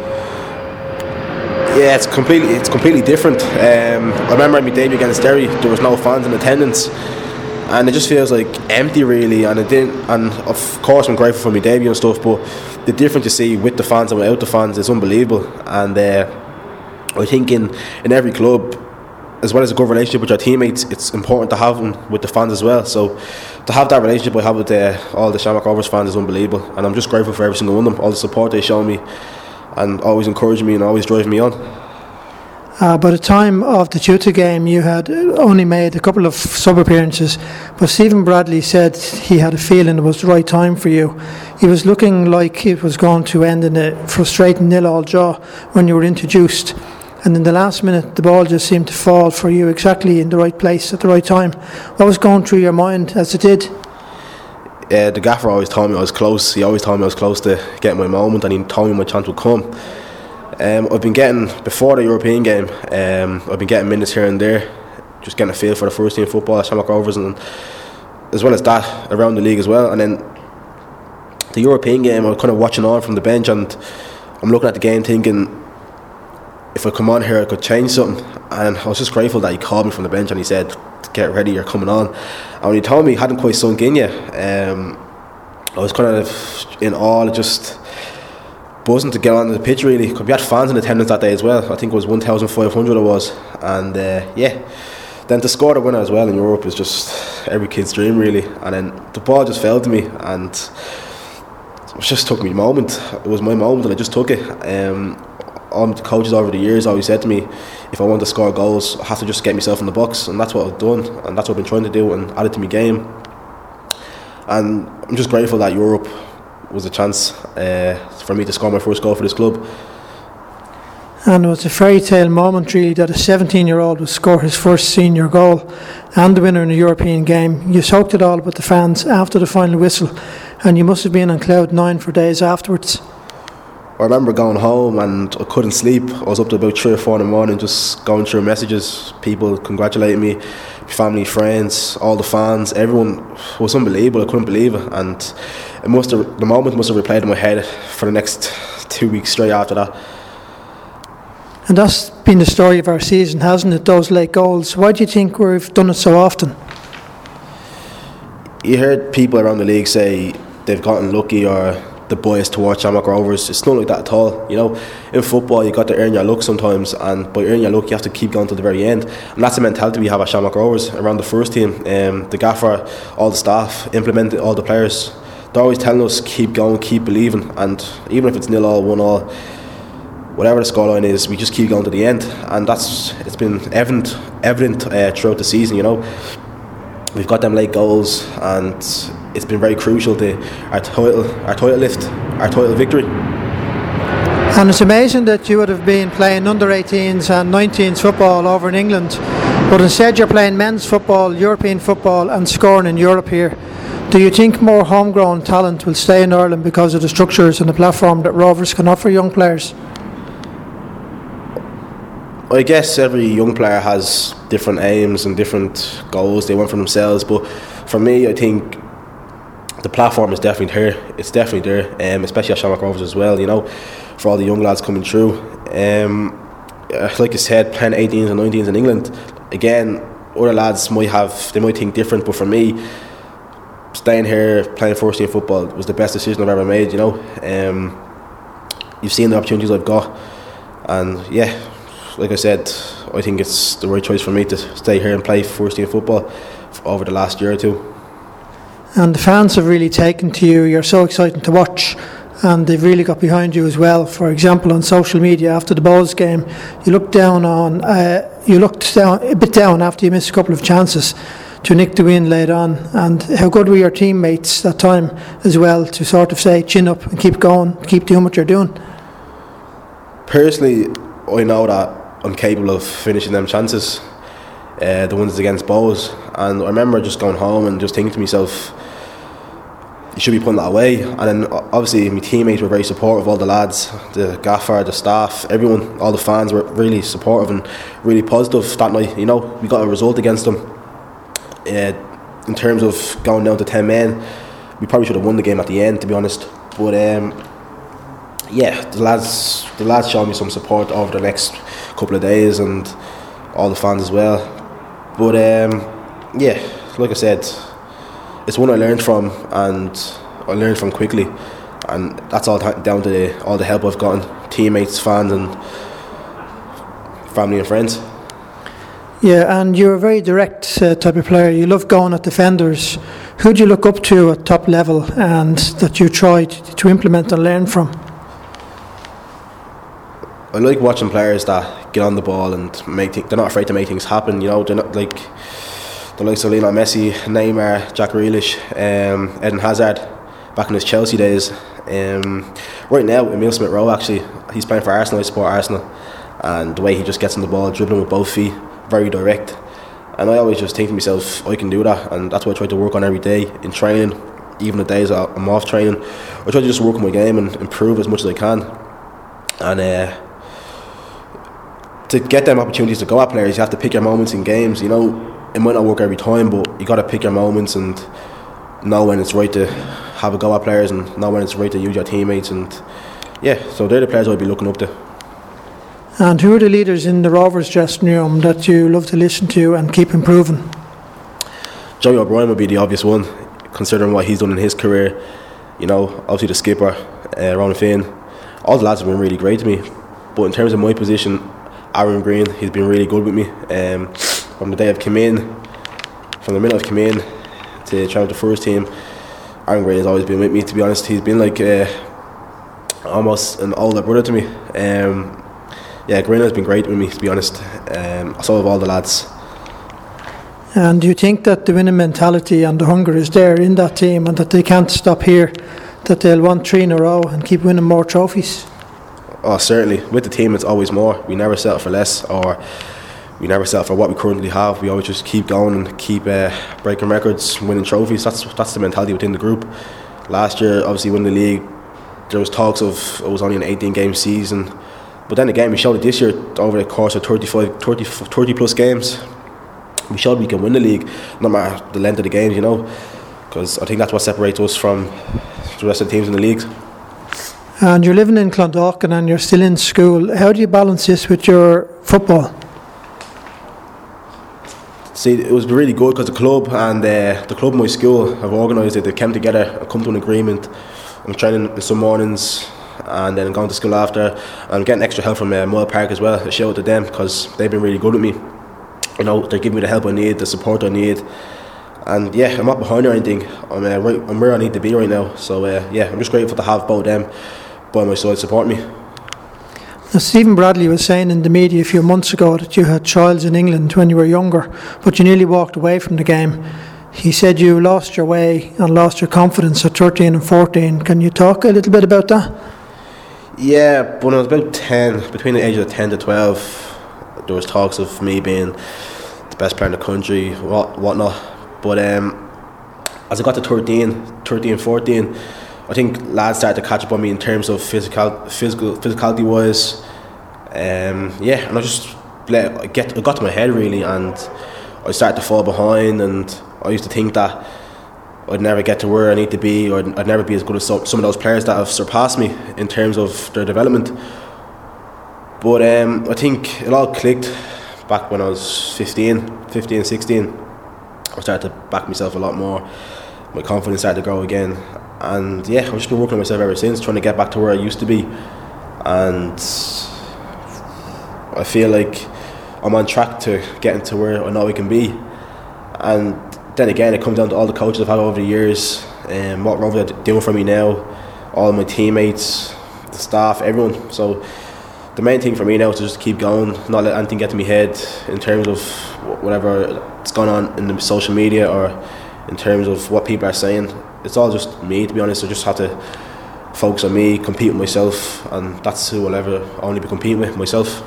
Yeah, it's completely it's completely different. Um, I remember my debut against Derry, there was no fans in attendance, and it just feels like empty really. And it didn't. And of course, I'm grateful for my debut and stuff, but the difference you see with the fans and without the fans is unbelievable. And uh, I think in in every club, as well as a good relationship with your teammates, it's important to have them with the fans as well. So to have that relationship I have with all the Shamrock Rovers fans is unbelievable, and I'm just grateful for every single one of them, all the support they show me, and always encourage me and always drive me on. Uh, by the time of the Teuta game, you had only made a couple of sub appearances, but Stephen Bradley said he had a feeling it was the right time for you. He was looking like it was going to end in a frustrating nil all draw when you were introduced. And in the last minute, the ball just seemed to fall for you exactly in the right place at the right time. What was going through your mind as it did? uh, the gaffer always told me I was close. He always told me I was close to getting my moment, and he told me my chance would come. Um, I've been getting before the European game. Um, I've been getting minutes here and there, just getting a feel for the first team football at Shamrock Rovers, and as well as that around the league as well. And then the European game, I'm kind of watching on from the bench, and I'm looking at the game thinking. If I come on here, I could change something, and I was just grateful that he called me from the bench and he said, "Get ready, you're coming on." And when he told me, he hadn't quite sunk in yet. Um, I was kind of in awe, just buzzing to get on the pitch really. 'Cause we had fans in attendance that day as well. I think it was 1,500 it was, and uh, yeah. Then to score the winner as well in Europe is just every kid's dream really. And then the ball just fell to me, and it just took me a moment. It was my moment, and I just took it. Um, all the coaches over the years always said to me, if I want to score goals, I have to just get myself in the box, and that's what I've done, and that's what I've been trying to do, and add it to my game. And I'm just grateful that Europe was a chance uh, for me to score my first goal for this club. And it was a fairy tale moment, really, that a 17 year old would score his first senior goal and the winner in a European game. You soaked it all with the fans after the final whistle, and you must have been on cloud nine for days afterwards. I remember going home and I couldn't sleep. I was up to about three or four in the morning, just going through messages, people congratulating me, family, friends, all the fans. Everyone was unbelievable. I couldn't believe it, and it must have the moment must have replayed in my head for the next two weeks straight after that. And that's been the story of our season, hasn't it? Those late goals. Why do you think we've done it so often? You heard people around the league say they've gotten lucky or the boys towards Shamrock Rovers. It's not like that at all. You know, in football, you got to earn your luck sometimes, and by earning your luck, you have to keep going to the very end. And that's the mentality we have at Shamrock Rovers around the first team. Um, the gaffer, all the staff, implementing all the players. They're always telling us keep going, keep believing, and even if it's nil all, one all, whatever the scoreline is, we just keep going to the end, and that's it's been evident evident uh, throughout the season. You know, we've got them late goals, and it's been very crucial to our title, our title lift, our title victory. And it's amazing that you would have been playing under 18s and 19s football over in England, but instead you're playing men's football, European football, and scoring in Europe here. Do you think more homegrown talent will stay in Ireland because of the structures and the platform that Rovers can offer young players? I guess every young player has different aims and different goals they want for themselves, but for me, I think the platform is definitely here. It's definitely there, um, especially at Shamrock Rovers as well. You know, for all the young lads coming through. Um, uh, like I said, playing 18s and 19s in England. Again, other lads might have they might think different, but for me, staying here playing first team football was the best decision I've ever made. You know, um, you've seen the opportunities I've got, and yeah, like I said, I think it's the right choice for me to stay here and play first team football over the last year or two. And the fans have really taken to you. You're so exciting to watch. and they've really got behind you as well. For example, on social media after the Bohs game, you looked down on, uh, you looked down a bit down after you missed a couple of chances to nick the win late on. And how good were your teammates that time as well to sort of say chin up and keep going, keep doing what you're doing. Personally, I know that I'm capable of finishing them chances, uh, the ones against Bohs. And I remember just going home and just thinking to myself, you should be putting that away. And then obviously my teammates were very supportive, all the lads, the gaffer, the staff, everyone, all the fans were really supportive and really positive that night. You know, we got a result against them. Uh, in terms of going down to 10 men, we probably should have won the game at the end, to be honest. But um, yeah, the lads, the lads showed me some support over the next couple of days, and all the fans as well. But um, yeah, like I said, it's one I learned from, and I learned from quickly, and that's all down to the, all the help I've gotten, teammates, fans, and family and friends. Yeah, and you're a very direct uh, type of player. You love going at defenders. Who do you look up to at top level and that you try to, to implement and learn from? I like watching players that get on the ball and make th- they're not afraid to make things happen. You know, they're not like the likes of Lionel Messi, Neymar, Jack Grealish, um, Eden Hazard, back in his Chelsea days. Um, right now, Emil Smith Rowe actually, he's playing for Arsenal. I support Arsenal, and the way he just gets on the ball, dribbling with both feet, very direct. And I always just think to myself, I can do that, and that's what I try to work on every day in training. Even the days I'm off training, I try to just work on my game and improve as much as I can. And uh, to get them opportunities to go at players, you have to pick your moments in games. You know, it might not work every time, but you got to pick your moments and know when it's right to have a go at players and know when it's right to use your teammates. And yeah, so they're the players I'd be looking up to. And who are the leaders in the Rovers dressing room that you love to listen to and keep improving? Joey O'Brien would be the obvious one, considering what he's done in his career. You know, obviously the skipper, uh, Ron Finn. All the lads have been really great to me. But in terms of my position, Aaron Green, he's been really good with me. Um, from the day I've come in, from the minute I've come in to try out the first team, Aaron Green has always been with me. To be honest, he's been like uh, almost an older brother to me. Um, yeah, Green has been great with me. To be honest, um, so have all the lads. And do you think that the winning mentality and the hunger is there in that team and that they can't stop here, that they'll want three in a row and keep winning more trophies? Oh, certainly. With the team, it's always more. We never settle for less, or we never settle for what we currently have. We always just keep going and keep uh, breaking records, winning trophies. That's that's the mentality within the group. Last year, obviously, winning the league, there was talks of it was only an 18 game season, but then again, we showed it this year over the course of 35, 30, 30 plus games. We showed we can win the league, no matter the length of the games, you know, because I think that's what separates us from the rest of the teams in the league. And you're living in Clondalkin and you're still in school. How do you balance this with your football? See, it was really good because the club and uh, the club my school have organised it. They came together and come to an agreement. I'm training in some mornings and then going to school after. I'm getting extra help from uh, Moyle Park as well. I shout out to them because they've been really good with me. You know, they're giving me the help I need, the support I need. And yeah, I'm not behind or anything. I'm, uh, right, I'm where I need to be right now. So uh, yeah, I'm just grateful to have both them by my side support me. Now, Stephen Bradley was saying in the media a few months ago that you had trials in England when you were younger, but you nearly walked away from the game. He said you lost your way and lost your confidence at 13 and 14. Can you talk a little bit about that? Yeah, when I was about 10, between the ages of 10 to 12, there was talks of me being the best player in the country, what whatnot. But um, as I got to 13, 13, 14, I think lads started to catch up on me in terms of physical, physical, physicality wise. Um, yeah, and I just let get, I got to my head really, and I started to fall behind, and I used to think that I'd never get to where I need to be, or I'd never be as good as some, some of those players that have surpassed me in terms of their development. But um, I think it all clicked back when I was 15, 15, 16. I started to back myself a lot more. My confidence started to grow again. And yeah, I've just been working on myself ever since, trying to get back to where I used to be. And I feel like I'm on track to getting to where I know I can be. And then again, it comes down to all the coaches I've had over the years and what Rover are doing for me now, all my teammates, the staff, everyone. So the main thing for me now is to just keep going, not let anything get to my head in terms of wh- whatever is going on in the social media or in terms of what people are saying. It's all just me, to be honest. I just have to focus on me, compete with myself, and that's who I'll ever only be competing with myself.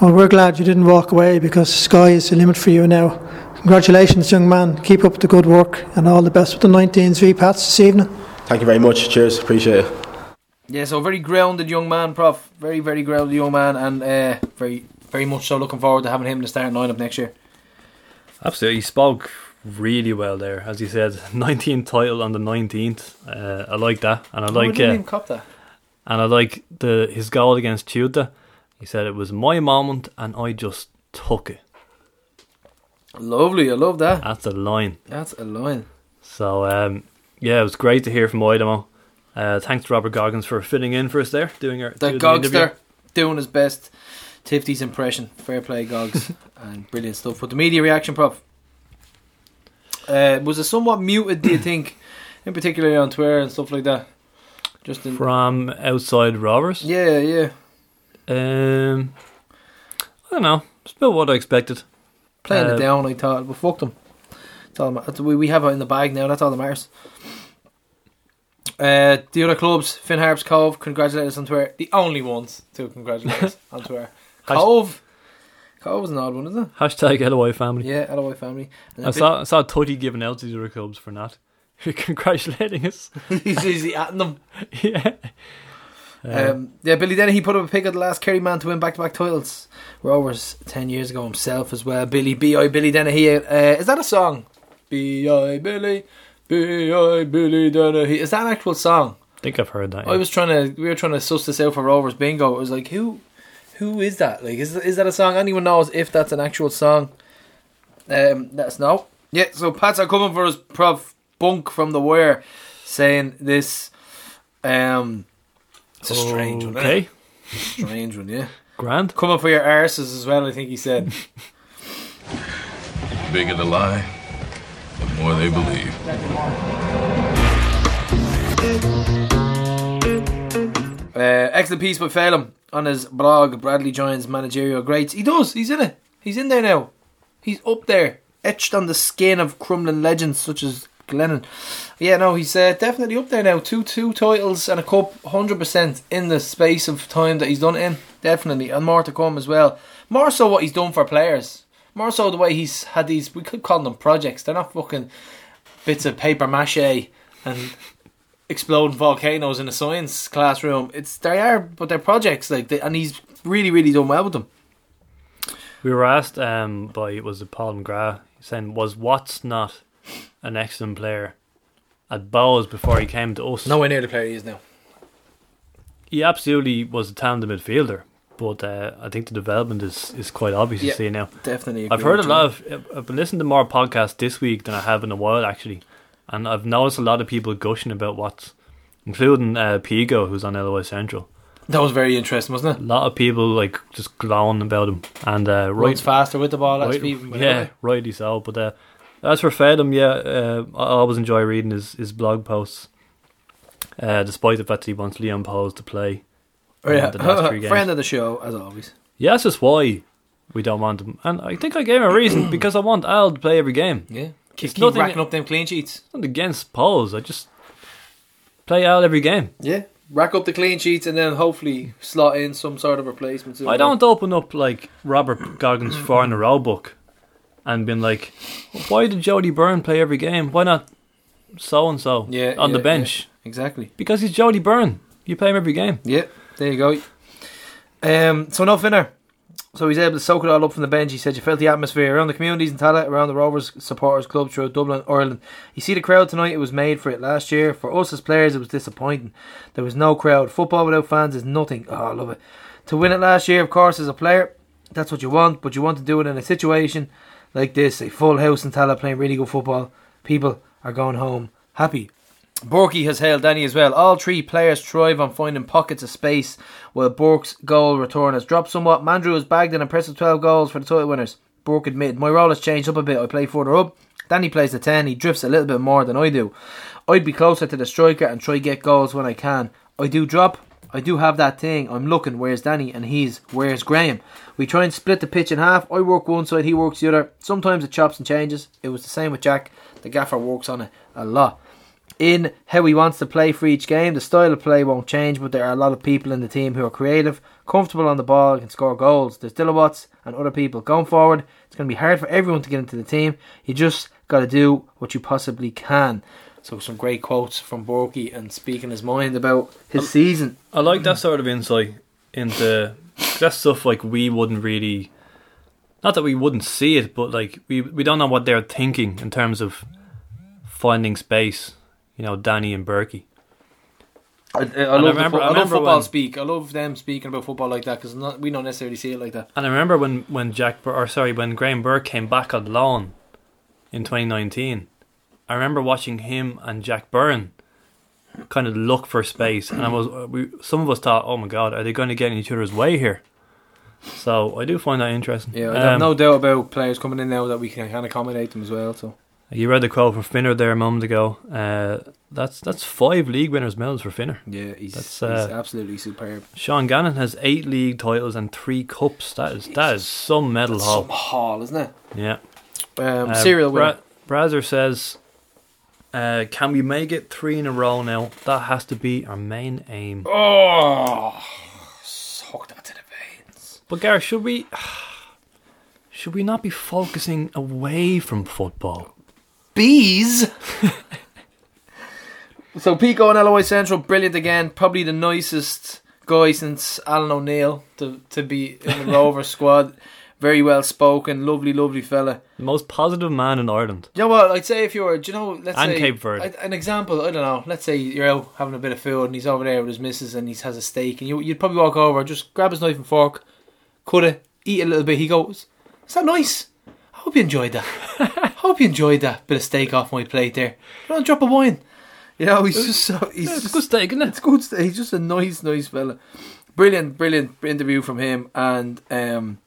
Well, we're glad you didn't walk away because the sky is the limit for you now. Congratulations, young man. Keep up the good work and all the best with the 19s V Pats this evening. Thank you very much. Cheers. Appreciate it. Yeah, so very grounded young man, Prof. Very, very grounded young man, and uh, very, very much so looking forward to having him in the starting lineup next year. Absolutely, he spoke really well there, as you said. <laughs> 19th title on the 19th. Uh, I like that, and I Oh, like uh, cop that. and I like the his goal against Teuta. He said it was my moment, and I just took it. Lovely, I love that. That's a line. That's a line. So um, yeah, it was great to hear from Aidomo. Uh, thanks to Robert Goggins for fitting in for us there, doing our The doing Gogs there doing his best. Tifty's impression. Fair play, Gogs. <laughs> and brilliant stuff. But the media reaction, Prof. Uh, was it somewhat muted, do you <clears throat> think? In particular on Twitter and stuff like that? Just in. from outside Rovers. Yeah, yeah. Um, I don't know. It's about what I expected. Playing Uh, it down, I thought. But fuck them. That's all that we, we have it in the bag now. That's all that matters. Uh, the other clubs, Finn Harps Cove, congratulate us on Twitter. The only ones to congratulate us <laughs> on Twitter. Cove. Cove was an odd one, isn't it? Hashtag LOI family. Yeah, LOI family. And I a saw I saw Tutty giving out to the other clubs for that. <laughs> Congratulating us. bit- <laughs> he's easy at them. <laughs> yeah. Um, yeah, Billy Dennehy, he put up a pick of the last Kerry man to win back to back titles. Rovers 10 years ago himself as well. Billy, B.I. Billy Dennehy. Uh, is that a song? B.I. Billy, B.I. Billy Dennehy. Is that an actual song? I think I've heard that. I was trying to, we were trying to suss this out for Rovers bingo. It was like, who, who is that? Like, is is that a song? Anyone knows if that's an actual song? Um, let us know. Yeah, so Pats are coming for us, Prof Bunk from the Wire, saying this. Um, it's a strange one. isn't? Okay. Strange one, yeah. <laughs> Grand. Coming for your arses as well, I think he said. <laughs> bigger the lie, the more they believe. Uh, excellent piece by Phelan on his blog. Bradley joins managerial greats. He does. He's in it. He's in there now. He's up there, etched on the skin of Crumlin legends such as Glennon. Yeah, no, he's uh, definitely up there now. Two two titles and a cup, hundred percent in the space of time that he's done it in. Definitely, and more to come as well. More so what he's done for players. More so the way he's had these. We could call them projects. They're not fucking bits of paper mache and exploding volcanoes in a science classroom. It's they are, but they're projects like, they, and he's really, really done well with them. We were asked um, by was it Paul McGrath saying was Watts not an excellent player at Bohs before he came to us? Nowhere near the player he is now. he absolutely was a talented midfielder, but uh, I think the development is, is quite obvious Yeah. to see now. Definitely, I've heard a lot of. I've been listening to more podcasts this week than I have in a while actually, and I've noticed a lot of people gushing about Watts, including uh, Pico, who's on LOI Central. That was very interesting, wasn't it? A lot of people like just glowing about him, and uh, right, Runs faster with the ball. That's right, even yeah, rightly so. But uh, as for Fedham, yeah, uh, I always enjoy reading his, his blog posts. Uh, despite the fact that he wants Leon Pohls to play, Oh, yeah. the last three <laughs> games. friend of the show as always. Yeah, that's just why we don't want him. And I think I gave him a reason because I want Al to play every game. Yeah, keep, keep racking up them clean sheets. Not against Pauls. I just play out every game. Yeah, rack up the clean sheets and then hopefully slot in some sort of replacement. I don't open up like Robert Goggins four in a row book and been like, why did Jody Byrne play every game? Why not so and so Yeah, on the yeah, bench? exactly. Because he's Jody Byrne. You play him every game. Yeah, there you go. Um, so no Finner. So he's able to soak it all up from the bench. He said you felt the atmosphere around the communities in Tallaght, around the Rovers supporters club throughout Dublin, Ireland. You see the crowd tonight. It was made for it last year. For us as players, it was disappointing. There was no crowd. Football without fans is nothing. Oh, I love it. To win it last year, of course, as a player, that's what you want. But you want to do it in a situation like this, a full house in Tallaght playing really good football. People are going home happy. Borky has hailed Danny as well. All three players thrive on finding pockets of space, while Burke's goal return has dropped somewhat. Mandroiu has bagged an impressive 12 goals for the title winners. Bork admitted, My role has changed up a bit. I play further up. Danny plays the 10, he drifts a little bit more than I do. I'd be closer to the striker and try get goals when I can. I do drop, I do have that thing. I'm looking, where's Danny? And he's, where's Graham? We try and split the pitch in half. I work one side, he works the other. Sometimes it chops and changes. It was the same with Jack. The gaffer works on it a lot. In how he wants to play for each game, the style of play won't change, but there are a lot of people in the team who are creative, comfortable on the ball, and can score goals. There's Dylan Watts and other people going forward. It's going to be hard for everyone to get into the team. You just got to do what you possibly can. So some great quotes from Borky and speaking his mind about his season. I like that sort of insight into that stuff. Like we wouldn't really, not that we wouldn't see it, but like we we don't know what they're thinking in terms of finding space. You know, Danny and Berkey. I, I, I love, remember- fo- I love football when- speak. I love them speaking about football like that because we don't necessarily see it like that. And I remember when when Jack Bur- or sorry when Graham Burke came back on loan in 2019. I remember watching him and Jack Byrne kind of look for space, and I was uh, we some of us thought, oh my god, are they going to get in each other's way here? So I do find that interesting. Yeah, I have Um, no doubt about players coming in now that we can of accommodate them as well. So You read the quote from Finner there a moment ago. Uh, that's that's five league winners medals for Finner. yeah, he's, That's, he's uh, absolutely superb. Sean Gannon has eight league titles and three cups. That is that is some medal That's haul. some haul, isn't it? Yeah. Um, Uh, serial winner. Bra- Bradzer says, uh, "Can we make it three in a row now? That has to be our main aim." Oh, suck that to the veins. But Gareth, should we <sighs> should we not be focusing away from football? Bees. so Pico and LOI Central, brilliant again. Probably the nicest guy since Alan O'Neill to to be in the Rover squad. Very well spoken, lovely, lovely fella. The most positive man in Ireland. You know what? I'd say if you were, do you know, let's And say Cape Verde. I- an example. I don't know. Let's say you're out having a bit of food and he's over there with his missus and he has a steak and you you'd probably walk over, just grab his knife and fork, cut it, eat a little bit. He goes, "Is that nice? I hope you enjoyed that. <laughs> I hope you enjoyed that bit of steak off my plate there. You know, a drop of wine. You know, he's just so he's Yeah, it's just, good steak, isn't it? it's good. st- He's just a nice, nice fella. Brilliant, brilliant interview from him, and um,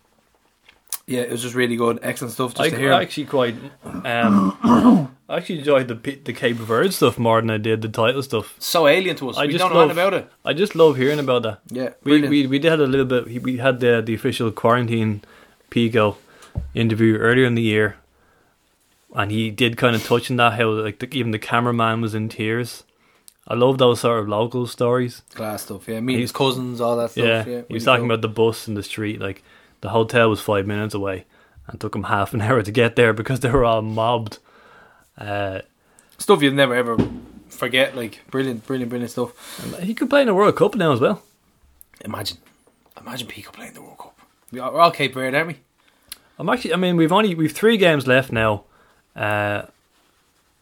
yeah, it was just really good. Excellent stuff. Just I, to hear. I actually quite um, <coughs> I actually enjoyed the the Cape Verde stuff more than I did the title stuff. so alien to us. I we just don't know love, anything about it. I just love hearing about that. Yeah, We, we we did had a little bit. We had the the official quarantine Pico interview earlier in the year, and he did kind of touch on that how like the, even the cameraman was in tears. I love those sort of local stories. Class stuff. Yeah, meeting He- his cousins, all that stuff. yeah, Yeah, he was talking cool. about the bus in the street. Like the hotel was five minutes away, and took him half an <laughs> hour to get there because they were all mobbed. Uh, stuff you'd never ever forget. Like brilliant, brilliant, brilliant stuff. he could play in the World Cup now as well. Imagine, imagine Pico playing the World Cup. We're all Cape Verde, aren't we? I'm actually. I mean, we've only we've three games left now. Uh,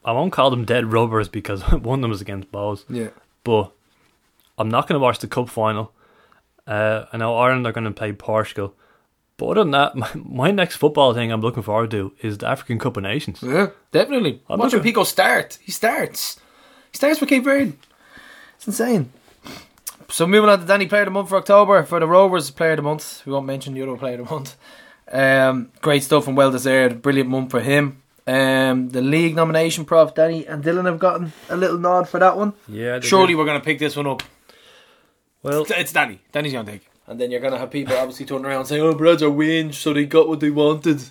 I won't call them dead rubbers because <laughs> one of them is against Bohs. Yeah. But I'm not going to watch the cup final. Uh, I know Ireland are going to play Portugal. But other than that, <laughs> my, my next football thing I'm looking forward to is the African Cup of Nations. Yeah, definitely. I'm Watching looking- Pico start. He starts. He starts for Cape Verde. It's insane. So moving on to Danny Player of the Month for October for the Rovers Player of the Month. We won't mention the other Player of the Month. Um, great stuff and well deserved. Brilliant month for him. Um, the league nomination, Prof. Danny and Dylan have gotten a little nod for that one. Yeah, Surely we're going to pick this one up. Well, It's, it's Danny. Danny's going to take it. And then you're going to have people obviously turning around saying, oh, Brads are whinge, so they got what they wanted.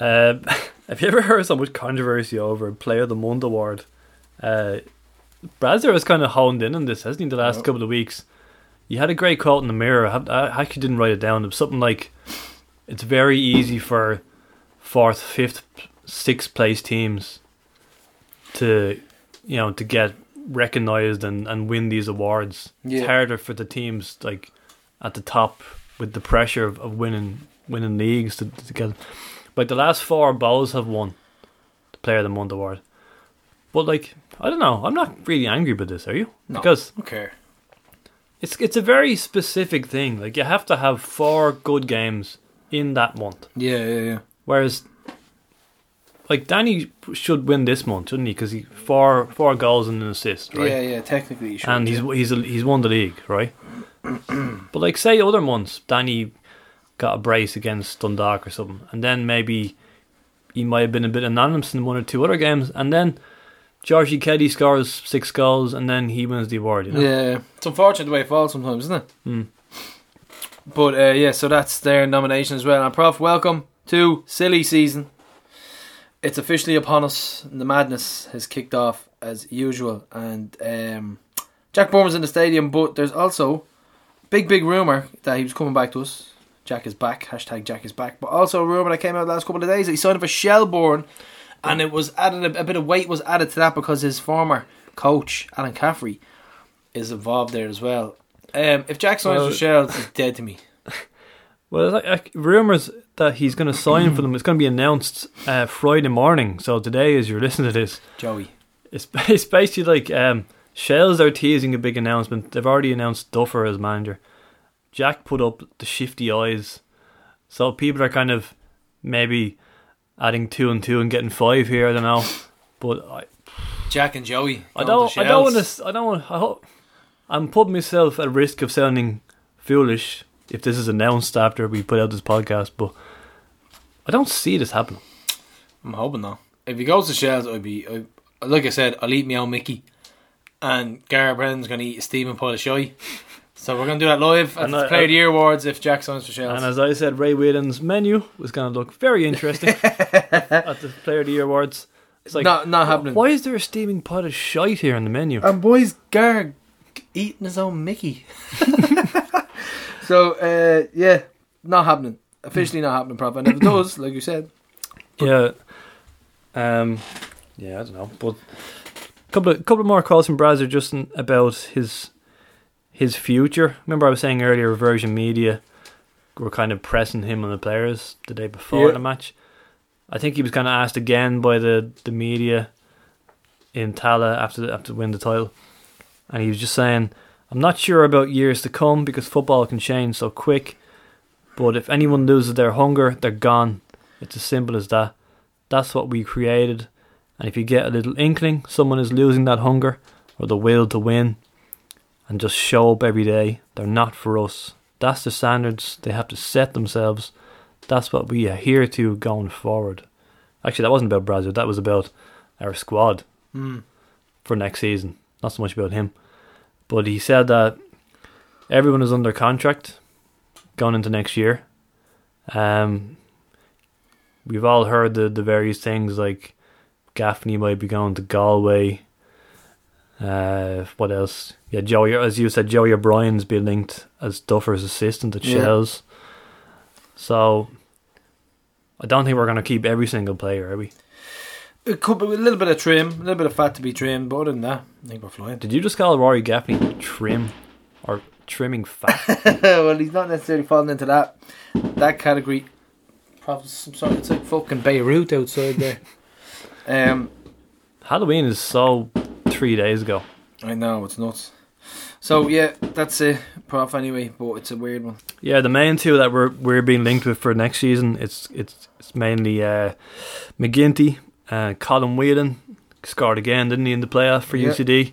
Um, <laughs> have you ever heard so much controversy over Player of the Month award? Uh, Bradzer has kind of honed in on this, hasn't he, the last Yeah. couple of weeks? You had a great quote in the mirror. I, have, I actually didn't write it down. It was something like, "It's very easy for fourth, fifth, sixth place teams to, you know, to get recognized and, and win these awards. Yeah. It's harder for the teams like at the top with the pressure of, of winning winning leagues to, to get. Like the last four Bohs have won the Player of the Month award. But like I don't know, I'm not really angry with this. Are you? No. Because Okay. it's it's a very specific thing. Like you have to have four good games in that month. Yeah, yeah, yeah. Whereas, like Danny should win this month, shouldn't he? Because he four four goals and an assist, right? Yeah, yeah, technically you should. and he's he's he's won the league, right? <clears throat> but like say other months, Danny got a brace against Dundalk or something, and then maybe he might have been a bit anonymous in one or two other games, and then Georgie Kelly scores six goals, and then he wins the award. You know? Yeah, it's unfortunate the way it falls sometimes, isn't it? Hmm. But uh, yeah, so that's their nomination as well. And Prof, welcome to silly season. It's officially upon us. and The madness has kicked off as usual, and um, Jack Byrne's in the stadium. But there's also big, big rumor that he was coming back to us. Jack is back. Hashtag Jack is back. But also a rumor that came out the last couple of days that he signed for Shelbourne, and it was added a, a bit of weight was added to that because his former coach Alan Caffrey is involved there as well. Um, if Jack signs Well- for Shells, he's dead to me. <laughs> Well, like, like, rumors that he's going to sign for them. It's going to be announced uh, Friday morning. So today, as you're listening to this, Joey. it's, <laughs> it's basically like um, Shells are teasing a big announcement. They've already announced Duffer as manager. Jack put up the shifty eyes, so people are kind of maybe adding two and two and getting five here. I don't know, but I, Jack and Joey. I don't. I don't want to. I don't want. I hope. I'm putting myself at risk of sounding foolish if this is announced after we put out this podcast, but I don't see this happening. I'm hoping though. If he goes to Shells, I'd be. I, like I said, I'll eat my own Mickey, and Gareth Brennan's going to eat a steaming pot of shy. So we're going to do that live at And the I- Player of the Year Awards if Jack signs for Shells. And as I said, Ray Whelan's menu was going to look very interesting <laughs> at the Player of the Year awards. It's like not not happening. Why is there a steaming pot of shite here on the menu? And boys, Gareth eating his own Mickey. <laughs> <laughs> so uh, yeah, not happening. Officially not happening, proper. And if it does, like you said, Yeah. Um. Yeah, I don't know, but a couple of couple of more calls from Bradzer Justin about his his future. Remember, I was saying earlier, Virgin Media were kind of pressing him on the players the day before Yeah. the match. I think he was kind of asked again by the, the media in Tallaght after the, after win the title, and he was just saying, "I'm not sure about years to come because football can change so quick." But if anyone loses their hunger, they're gone. It's as simple as that. That's what we created. And if you get a little inkling someone is losing that hunger or the will to win and just show up every day, they're not for us. That's the standards they have to set themselves. That's what we adhere to going forward. Actually, that wasn't about Brazil, that was about our squad Hmm. for next season. Not so much about him. But he said that everyone is under contract going into next year. Um, we've all heard the, the various things like Gaffney might be going to Galway. Uh, what else? Yeah, Joey, as you said, Joey O'Brien's been linked as Duffer's assistant at Yeah. Shells. So I don't think we're going to keep every single player, are we? it could be a little bit of trim, a little bit of fat to be trimmed. But other than that, I think we're flying. Did you just call Rory Gaffney trim or trimming <laughs> fat? well, he's not necessarily falling into that that category. Probably some sort. It's like fucking Beirut outside there. <laughs> um, Halloween is so three days ago. I know it's nuts. So yeah, that's a prof anyway, but it's a weird one. Yeah, the main two that we're we're being linked with for next season, it's it's it's mainly uh, McGinty, uh, Colm Whelan scored again, didn't he, in the playoff for Yeah. UCD.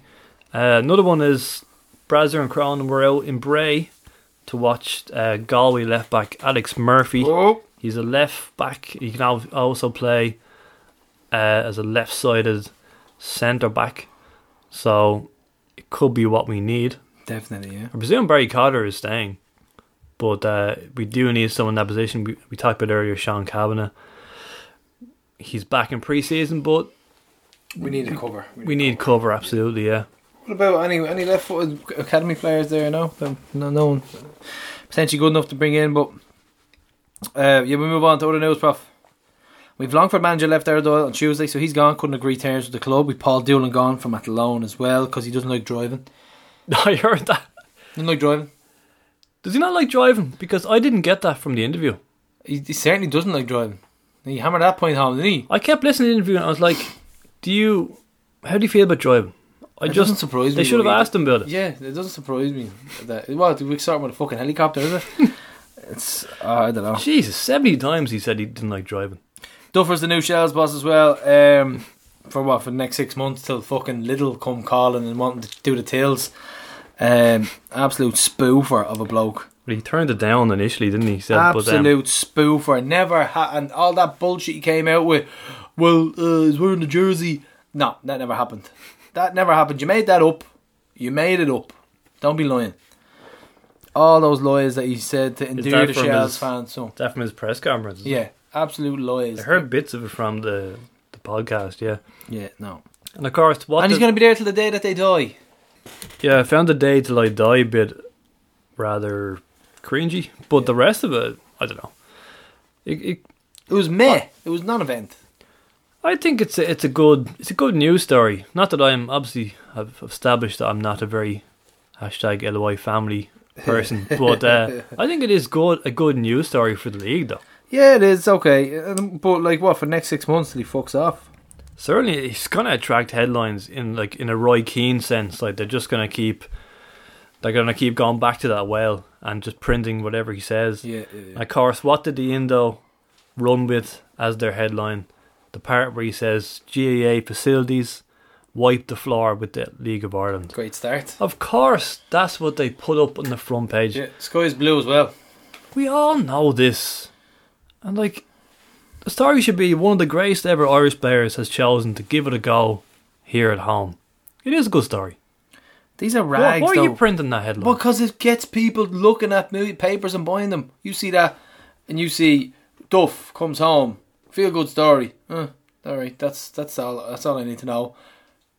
Uh, another one is Bradzer and Cronin were out in Bray to watch uh, Galway left back Alex Murphy. Oh, He's a left back. He can also play uh, as a left sided centre back. So it could be what we need. definitely, yeah. I presume Barry Cotter is staying, but uh, we do need someone in that position. We, we talked about earlier, Sean Kavanagh. He's back in pre-season, but We need a cover. we need cover absolutely. Yeah, What about any any left-footed academy players there? No, no, no one potentially good enough to bring in. But uh, yeah, we move on to other news, Prof. We've Longford manager left there though on Tuesday, so he's gone. Couldn't agree terms with the club. We Paul Doolan gone from Athlone as well because he doesn't like driving. <laughs> I heard that. Doesn't like driving. Does he not like driving? Because I didn't get that from the interview. He, he certainly doesn't like driving. He hammered that point home, didn't he? I kept listening to the interview and I was like, "Do you? How do you feel about driving?" I It just doesn't surprise they me. They should have asked him about it. Yeah, it doesn't surprise me. That what we start with a fucking helicopter, is it? <laughs> it's uh, I don't know. Jesus, seventy times he said he didn't like driving. Duffer's the new Shells boss as well. Um, for what for the next six months till fucking Little come calling and wanting to do the tails. Um, absolute spoofer of a bloke. But he turned it down initially, didn't he? he said, Absolute spoofer. Never had, and all that bullshit he came out with. Well, uh, he's wearing the jersey. No, that never happened. That never happened. You made that up. You made it up. Don't be lying. All those lies that he said to endear the Shells fans. So that from his press conference. yeah, absolute lies. I heard bits of it from the the podcast. Yeah, Yeah, no. and of course, what and he's going to be there till the day that they die. Yeah, I found the day till I die bit rather cringy, but the rest of it, I don't know. It, it, It was meh. It was non-event. I think it's a, it's a good it's a good news story. Not that I'm obviously I've established that I'm not a very hashtag LOI family <laughs> person, but uh, I think it is good a good news story for the league though. Yeah, it is okay. Um, But like, what for the next six months till he fucks off? Certainly, he's gonna attract headlines in like in a Roy Keane sense. Like they're just gonna keep they're gonna keep going back to that well and just printing whatever he says. Yeah, Of course, what did the Indo run with as their headline? The part where he says GAA facilities wipe the floor with the League of Ireland. great start. Of course, that's what they put up on the front page. Yeah, sky's blue as well. We all know this. And like the story should be one of the greatest ever Irish players has chosen to give it a go here at home. It is a good story. These are rags, why are though. you printing that headline? Because it gets people looking at papers and buying them. You see that, and you see Duff comes home. Feel good story. Uh, all right, that's that's all. That's all I need to know.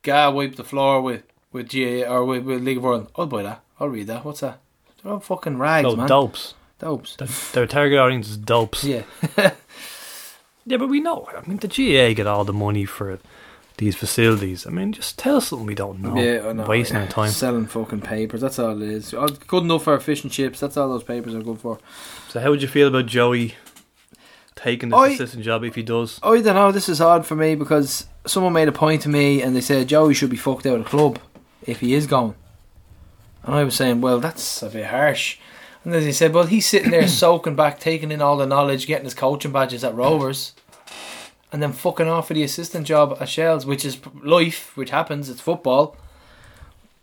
Guy wiped the floor with with GAA or with, with League of Ireland. I'll buy that. I'll read that. What's that? They're all fucking rags, no, man. dopes. Dopes. Their target audience is dopes. Yeah. <laughs> Yeah, but we know. I mean, the GAA get all the money for these facilities. I mean, just tell us something we don't know. Yeah, I know. Wasting our time. Selling fucking papers. That's all it is. Good enough for fish and chips. That's all those papers are good for. So, how would you feel about Joey taking this I- assistant job if he does? Oh, I don't know. This is hard for me because someone made a point to me and they said Joey should be fucked out of the club if he is going. And I was saying, well, that's a bit harsh. And then they said, well, he's sitting there <coughs> soaking back, taking in all the knowledge, getting his coaching badges at Rovers, and then fucking off for the assistant job at Shells, which is life, which happens. It's football.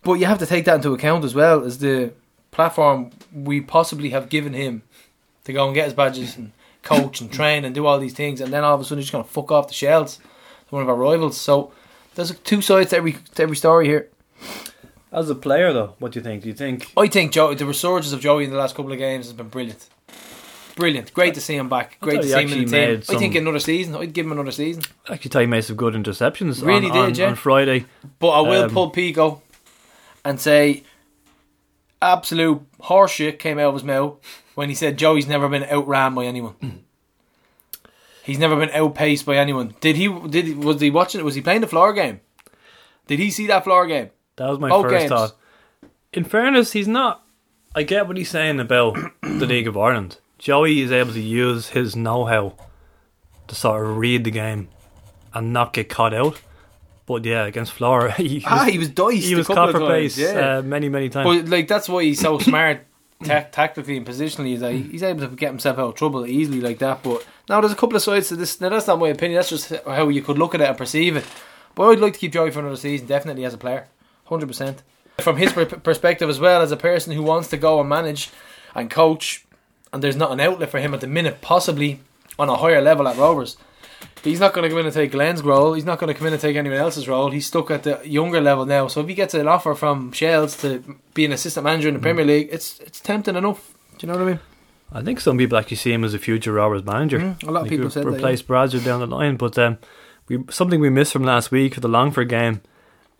But you have to take that into account as well as the platform we possibly have given him to go and get his badges and coach and train and do all these things, and then all of a sudden he's just going to fuck off the Shells, one of our rivals. So there's two sides to every to every story here. As a player, though, what do you think? Do you think I think Joe, the resurgence of Joey in the last couple of games has been brilliant. Brilliant, great to see him back. Great to see him in the team. made I think another season. I'd give him another season. actually thought he made some good interceptions Really on, did, on, yeah. on Friday? But I will Um, pull Pico and say absolute horseshit came out of his mouth when he said Joey's never been outran by anyone. He's never been outpaced by anyone. Did he? Did he, was he watching? Was he playing the floor game? Did he see that floor game? That was my Both first games. thought. In fairness, he's not. I get what he's saying about <clears throat> the League of Ireland. Joey is able to use his know-how to sort of read the game and not get caught out. But yeah, against Flora, <laughs> he was, Ah, he was diced. he was couple caught of for times, pace Yeah. uh, many, many times. But like that's why he's so <coughs> smart, ta- tactically and positionally. Is that he- he's able to get himself out of trouble easily like that. But now there's a couple of sides to this. Now that's not my opinion. That's just how you could look at it and perceive it. But I'd like to keep Joey for another season, definitely as a player, hundred percent. From his per- perspective as well, as a person who wants to go and manage and coach, and there's not an outlet for him at the minute, possibly on a higher level at Rovers. He's not going to come in and take Glenn's role. He's not going to come in and take anyone else's role. He's stuck at the younger level now. So if he gets an offer from Shells to be an assistant manager in the Premier League, it's it's tempting enough. Do you know what I mean? I think some people actually see him as a future Rovers manager. Mm, a lot of people said that, replace Bradzer down the line, but um, we something we missed from last week for the Longford game.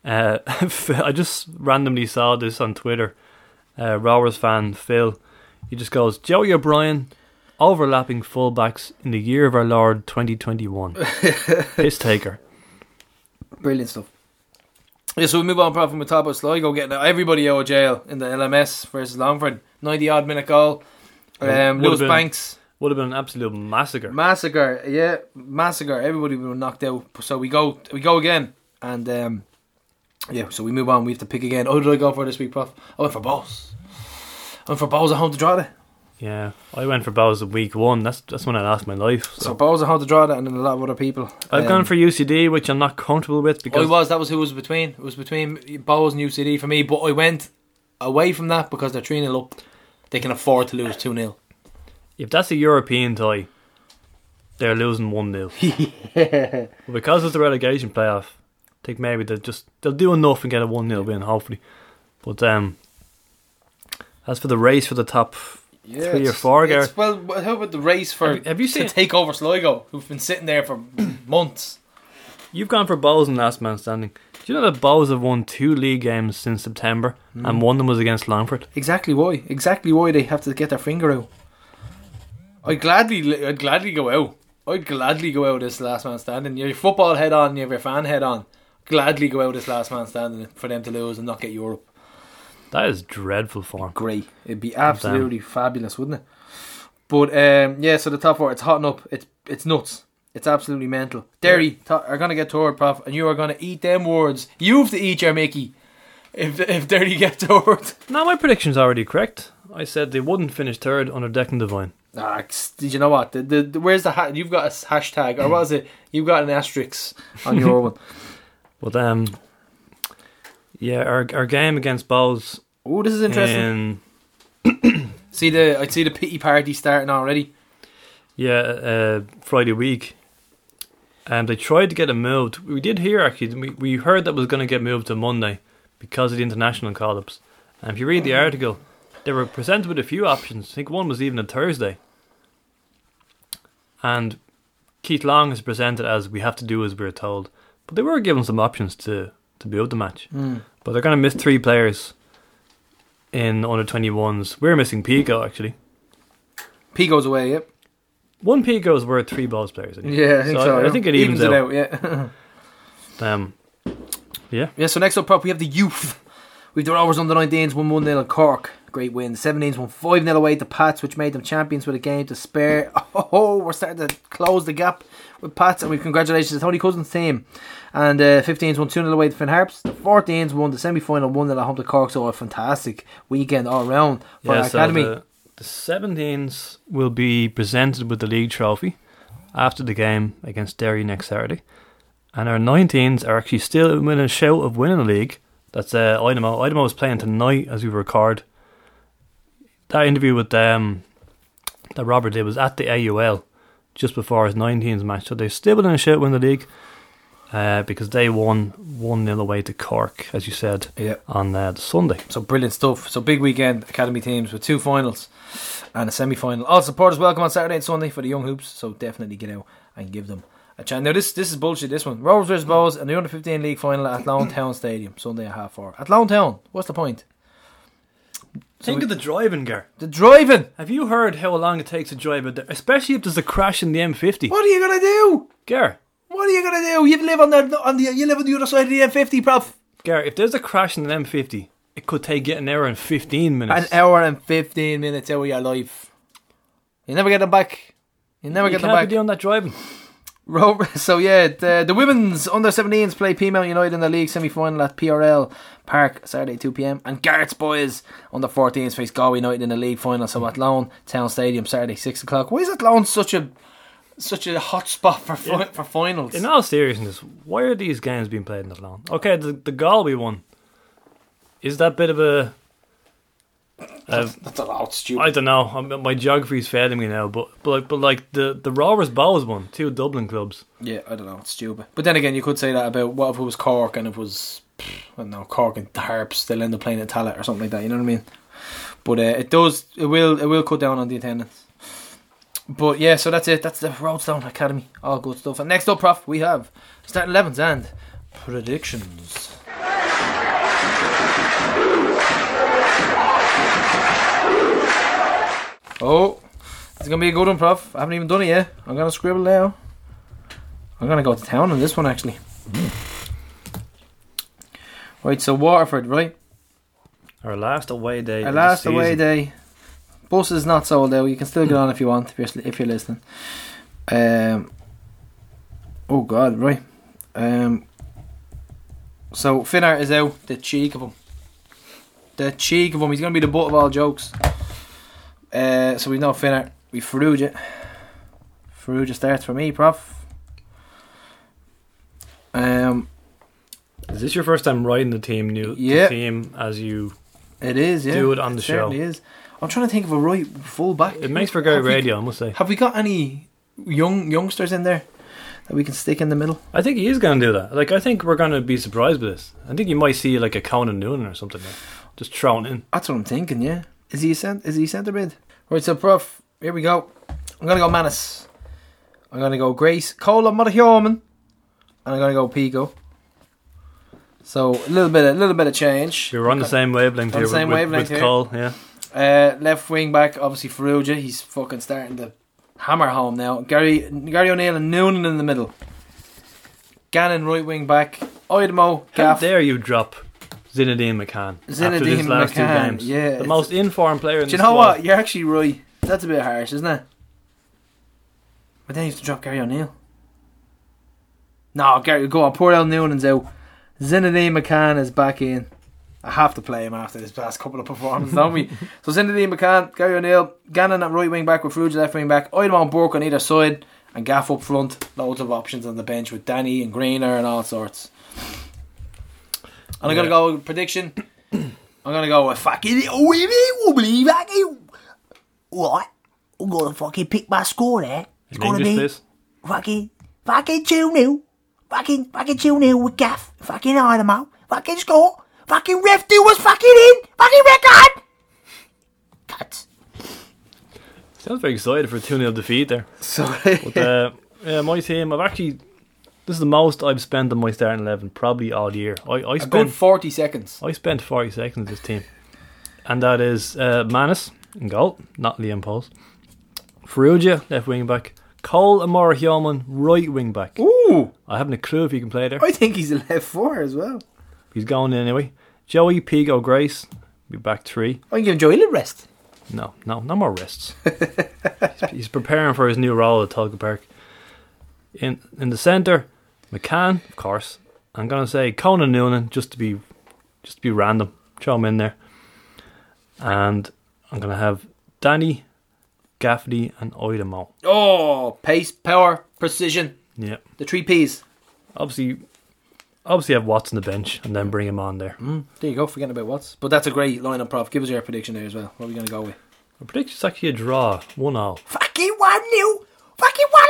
Uh, <laughs> I just randomly saw this on Twitter. Uh, Rovers fan Phil, he just goes Joey O'Brien, overlapping fullbacks in the year of our Lord 2021. <laughs> Piss taker. Brilliant stuff. Yeah, so we move on Prof from the top of Sligo getting everybody out of jail in the LMS versus Longford. 90 odd minute goal. Um, Lewis been- Banks. Would have been an absolute massacre. Massacre, yeah, massacre. Everybody was knocked out. So we go, we go again, and um, yeah. So we move on. We have to pick again. Oh, did I go for this week, Prof? I went for Bohs. I went for Bohs at home to draw it. Yeah, I went for Bohs at week one. That's that's when I lost my life. So So. Bohs at home to draw it, and then a lot of other people. I've Um, gone for UCD, which I'm not comfortable with I because was. That was who was between. It was between Bohs and UCD for me. But I went away from that because they're three 0 up. they can afford to lose 2 0. If that's a European tie, they're losing one 0 <laughs> Because it's the relegation playoff, I think maybe they'll just they'll do enough and get a one 0 win, hopefully. But um, as for the race for the top three or four, Gareth, Well, how about the race for Have you- have you to seen- take over Sligo, who've been sitting there for <clears throat> months? you've gone for Bohs in last man standing. Do you know that Bohs have won two league games since September, and hmm. one of them was against Longford? Exactly why. Exactly why they have to get their finger out. I'd gladly, I'd gladly go out. I'd gladly go out this last man standing. You have your football head on, you have your fan head on. Gladly go out this last man standing for them to lose and not get Europe. That is dreadful form. Great. It'd be absolutely fabulous, wouldn't it? But um, yeah, so the top four, it's hotting up. It's it's nuts. It's absolutely mental. Derry to- are gonna get toured, Prof, and you are gonna eat them words. You have to eat your Mickey. If if Derry get toured. Now my prediction's already correct. I said they wouldn't finish third under Declan Devine. Ah, did you know what? The, the, the where's the ha- you've got a hashtag or what is it? You've got an asterisk on your <laughs> one. But um, yeah, our our game against Bohs Oh, this is interesting. in <clears throat> see the I see the pity party starting already. yeah uh, Friday week. Um, they tried to get it moved. We did hear actually. We we heard that was going to get moved to Monday because of the international call-ups. And if you read the article, they were presented with a few options. I think one was even a Thursday. And Keith Long has presented as we have to do as we're told. But they were given some options to to build the match. But they're going to miss three players in under 21s. We're missing Pico actually. P goes away. Yep. One Pico is worth three Bohs players. I think. Yeah, I think so. I, yeah. think it evens, it out. out. Yeah. <laughs> Um, yeah. yeah. So next up, prop, we have the youth. We've the Rovers under 19s won one 0 at Cork. Great win. 17s won five 0 away to Pats, which made them champions with a game to spare. <laughs> Oh, we're starting to close the gap with Pats, and we congratulations to Tony Cousins' team. And uh, 15s won 2 0 away to Finn Harps. The 14s won the semi final 1 0 at home to Cork. So a fantastic weekend all round for Yeah, our so academy. the, the 17s will be presented with the league trophy after the game against Derry next Saturday. And our 19s are actually still in a shout of winning the league. That's uh, Aidomo. Aidomo is playing tonight as we record. That interview with um, that Robert did was at the AUL just before his 19s match. So they're still in a shout to win the league uh, because they won 1 0 away to Cork, as you said, Yeah. on uh, the Sunday. So brilliant stuff. So big weekend, academy teams with two finals and a semi final. All supporters welcome on Saturday and Sunday for the young hoops. So definitely get out and give them a chance. Now this this is bullshit. This one, Rovers versus Bohs and the under fifteen league final at Athlone <coughs> Town Stadium Sunday at half four. Athlone Town. What's the point? Think we- of the driving, Gar. The driving. Have you heard how long it takes to drive out there? Especially if there's a crash in the M50. What are you gonna do? Gar, What are you gonna do? You live on the on the you live on the other side of the M50, prof. Gar, if there's a crash in the M50, it could take you an hour and 15 minutes. An hour and fifteen minutes out of your life. You never get them back. You never you get them back. be doing that driving. <laughs> So yeah, the, the women's under 17s play Peamount United in the league semi final at PRL Park Saturday 2 pm, and Garrett's boys under 14s face Galway United in the league final. So Athlone Town Stadium Saturday 6 o'clock. Why is it Lone such a such a hot spot for fi- for finals? In all seriousness, why are these games being played in the lawn? Okay, the, the Galway one. Is that bit of a. a That's a lot stupid. I don't know. I'm- My geography's failing me now, but but like, but like the the Rovers Bohs one, two Dublin clubs. yeah, I don't know. It's stupid. But then again, you could say that about what if it was Cork and it was I don't know Cork and the Harps. They'll end up playing at Tallaght or something like that. You know what I mean? But uh, it does. It will. It will cut down on the attendance. But yeah, so that's it. That's the Roadstone Academy. All good stuff. And next up, Prof, we have starting 11s and predictions. Oh, it's gonna be a good one, Prof. I haven't even done it yet. I'm gonna scribble now. I'm gonna go to town on this one actually. Right, so Waterford, right? Our last away day. Our last away day. Bus is not sold out. You can still get on if you want, if you're if you're listening. Um. Oh God, right. Um. So Finnar is out. The cheek of him. The cheek of him. He's gonna be the butt of all jokes. Uh. So we know Finnar. We Farrugia. Farrugia starts for me, Prof. Um. Is this your first time writing the team new Yeah. the team as you It is, yeah. Do it on the show. certainly is. I'm trying to think of a right full back. It makes for great Have we- radio, I must say. Have we got any young youngsters in there that we can stick in the middle? I think he is going to do that. Like, I think we're going to be surprised with this. I think you might see like a Conan Noonan or something there, just thrown in. That's what I'm thinking. Yeah. Is he a cent? Is he centre mid? Right. So, prof. Here we go. I'm gonna go Mannus. I'm gonna go Grace, Cole, and Motherhyoman, and I'm gonna go Pico. So a little bit, a little bit of change. You're on the same wavelength On here the same with, wavelength with. Cole. Yeah, Uh, left wing back, obviously Farrugia. He's fucking starting to hammer home now. Gary Gary O'Neill and Noonan in the middle. Gannon right wing back. Aidomo, how dare you drop Zinedine McCann after Zinedine these last two games? yeah, the most informed player in the you know squad. what? You're actually right. That's a bit harsh, isn't it? But then you have to drop Gary O'Neill. No, Gary, go on. Poor El Noonan's out. Zinedine McCann is back in. I have to play him after this past couple of performances, don't we? So Zinedine McCann, Gary O'Neill, Gannon at right wing back with Farrugia left wing back, Oidemont Burke on either side, and Gaff up front. Loads of options on the bench with Danny and Greener and all sorts. And I'm gonna go with prediction. I'm gonna go with fucking wibbly wobbly fucking Right, I'm gonna fucking pick my score there. It's In gonna English, be please. fucking, fucking 2 0. Fucking, fucking 2 0 with Gaff. Fucking Aidomo. Fucking score. Fucking ref dude was fucking in. Fucking record. Cut. Sounds very excited for a 2 0 defeat there. Sorry. But uh, yeah, my team, I've actually. This is the most I've spent on my starting 11, probably all year. I, I A good spent 40 seconds. I spent 40 seconds with this team. And that is uh, Mannus in goal, not Leon Pohls. Farrugia, left wing back. Cole Amora Hyoman, right wing back. Ooh, I haven't a clue if he can play there. I think he's a left four as well. He's going in anyway. Joey Pico Grace, be back three. Oh, I can give Joey a little rest. No, no, no more rests. he's, <laughs> he's preparing for his new role at Tolka Park. In in the centre, McCann, of course. I'm gonna say Conan Noonan just to be just to be random. Throw him in there. And I'm gonna have Danny, Gaffney, and Aidomo. Oh, pace, power, precision. Yeah. The three P's. Obviously obviously have Watts on the bench and then bring him on there. Mm, there you go, forgetting about Watts. But that's a great lineup, Prof. Give us your prediction there as well. What are we going to go with? I predict it's actually a draw, one all. Fucking 1 0. Fucking 1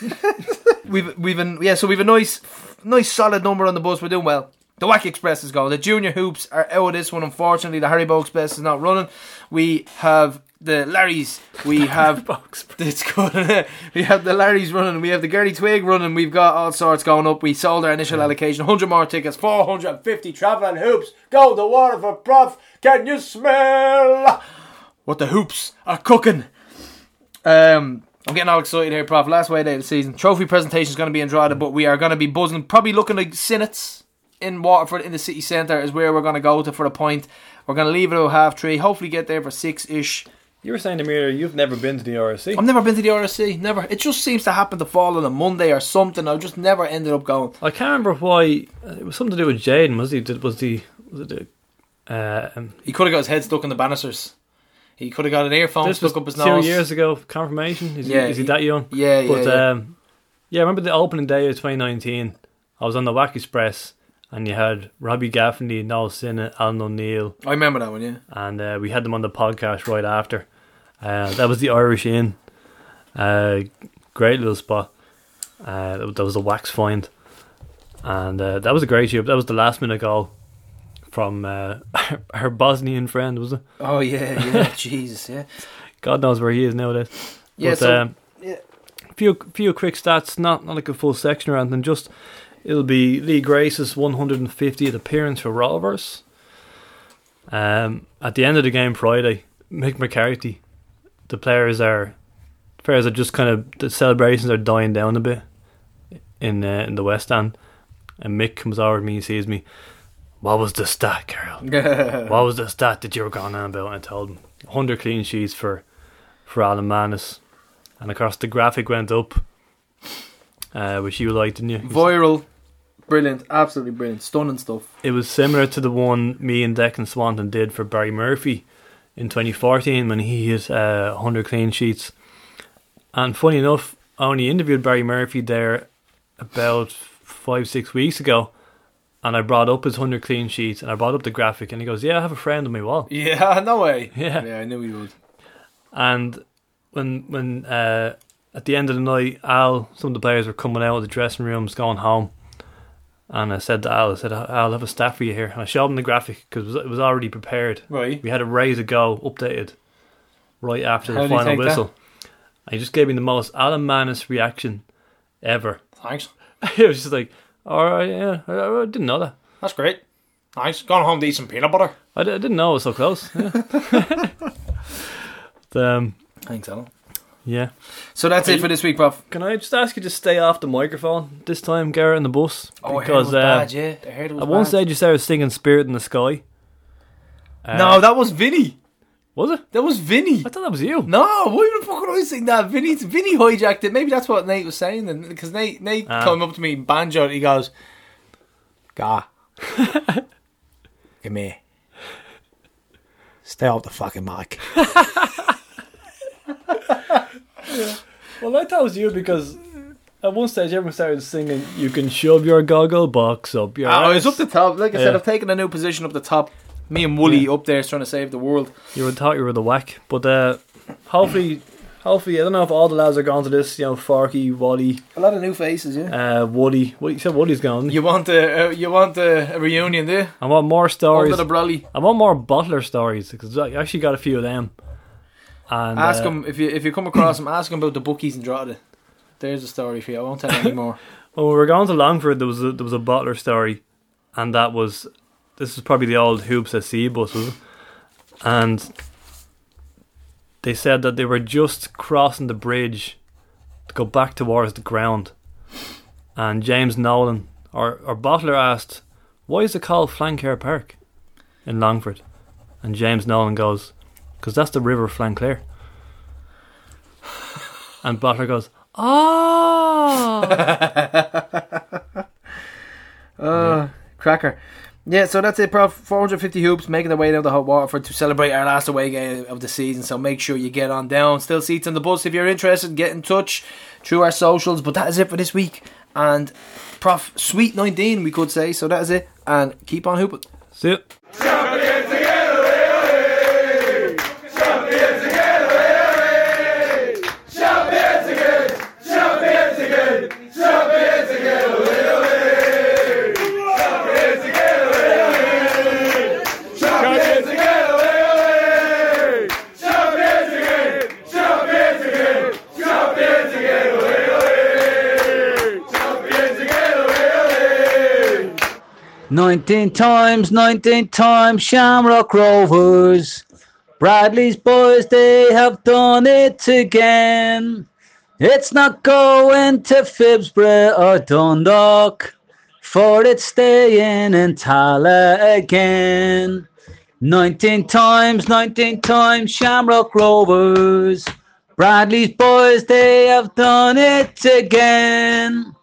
<laughs> We've we've an, yeah, so we've a nice nice solid number on the bus. We're doing well. The Wack Express is going. The junior hoops are out of this one. Unfortunately, the Harry Bow Express is not running. We have the Larrys. We have <laughs> box. it's good. <laughs> we have the Larrys running. We have the Gary Twig running. We've got all sorts going up. We sold our initial allocation. 100 more tickets. 450 travelling hoops. Go to water for prof. Can you smell what the hoops are cooking? Um, I'm getting all excited here, Prof. Last way day of the season. Trophy presentation is going to be in Drogheda, but we are going to be buzzing. Probably looking like Sinnets in Waterford in the city centre is where we're going to go to for the point. We're going to leave it at half three. Hopefully, get there for six ish. You were saying to me earlier you've never been to the RSC. I've never been to the RSC. Never. It just seems to happen to fall on a Monday or something. I've just never ended up going. I can't remember why. uh, It was something to do with Jaden. Was he? Did was the was it the? Uh, um, He could have got his head stuck in the banisters. He could have got an earphone this was stuck up his two nose. years ago. Confirmation. Is, Yeah, he, is he he- that young? Yeah, But yeah, yeah. um, yeah, I remember the opening day of 2019. I was on the Wack Express, and you had Robbie Gaffney, Noel Sinnott, Alan O'Neill, I remember that one. Yeah. and uh, we had them on the podcast right after. Uh, that was the Irish Inn. Uh, great little spot. Uh, that was a wax find, and uh, that was a great show. That was the last minute goal from uh, <laughs> her Bosnian friend, was it? Oh yeah, yeah. <laughs> Jesus, yeah. God knows where he is nowadays. Yeah. But, so um, yeah. few few quick stats, not not like a full section or anything. Just it'll be Lee Grace's 150th appearance for Rovers. Um, at the end of the game Friday, Mick McCarthy, the players are, players are just kind of the celebrations are dying down a bit in uh, in the West End, and Mick comes over to me and sees me. What was the stat, Carol? <laughs> what was the stat that you were going on about? And I told him 100 clean sheets for for Alan Mannus. And of course, the graphic went up, uh, which you liked, didn't you? Viral, brilliant, absolutely brilliant, stunning stuff. It was similar to the one me and Declan Swanton did for Barry Murphy in 2014 when he hit uh, 100 clean sheets. And funny enough, I only interviewed Barry Murphy there about five, six weeks ago. and I brought up his hundred clean sheets, and I brought up the graphic, and he goes, "Yeah, I have a friend on my wall." Yeah, <laughs> no way. <laughs> Yeah. yeah, I knew he would. And when when uh, at the end of the night, Al, some of the players were coming out of the dressing rooms, going home, and I said to Al, I said, "I'll have a staff for you here," and I showed him the graphic because it was, it was already prepared. Right. We had it ready to go, updated, right after How the final whistle. And he just gave me the most Alan Mannus reaction ever. <laughs> Thanks. it was just like, "All right, yeah, I, I didn't know that." That's great. Nice. Gone home to eat some peanut butter. I, didn't know it was so close. Yeah. <laughs> <laughs> But, um, Thanks, Alan. Yeah. So that's it for this week, Prof. Can I just ask you to stay off the microphone this time, Garrett, in the bus? Oh, I heard it because was uh, bad, yeah. I heard it was at one bad. stage you started singing "Spirit in the Sky." Uh, no, that was Vinny. was it? That was Vinny. I thought that was you. No, why the fuck would I sing that? Vinny, Vinny hijacked it. Maybe that's what Nate was saying. then, Because Nate, Nate Ah. came up to me, in banjo, and he goes, Gah. <laughs> come here, stay off the fucking mic." <laughs> <laughs> Well, I thought it was you because at one stage everyone started singing, "You can shove your goggle box up your." Oh, it's up the top. Like I said, Yeah. I've taken a new position up the top. Me and Wooly up there is trying to save the world. You would thought you were the whack, but uh, hopefully, hopefully, I don't know if all the lads are going to this. You know, Forky, Wally, A lot of new faces, yeah. uh, Woody. What you said? Woody's gone. You want a, uh, you want a, a reunion, do you? I want more stories. Under the brolly. I want more bottler stories because I actually got a few of them. And Ask uh, him if you if you come across him. Ask him about the bookies and Drogheda. There's a story for you. I won't tell any more. <laughs> When we were going to Longford, there was a, there was a bottler story, and that was this was probably the old Hoops at Sea bus. And they said that they were just crossing the bridge to go back towards the ground, and James Nolan, our our bottler, asked, "Why is it called Flancare Park in Longford?" And James Nolan goes, "Because that's the River Flanclair." <laughs> And bottler goes, "Oh." Uh, <laughs> cracker. Yeah, so that's it, Prof. 450 hoops making their way down to Hot Waterford to celebrate our last away game of the season. So make sure you get on down. Still seats on the bus if you're interested. Get in touch through our socials. But that is it for this week. And Prof, sweet 19, we could say. So that is it. And keep on hooping. See ya. Nineteen times, nineteen times, Shamrock Rovers. Bradley's boys, they have done it again. It's not going to Phibsborough or Dundalk, for it's staying in Tallaght again. Nineteen times, nineteen times, Shamrock Rovers. Bradley's boys, they have done it again.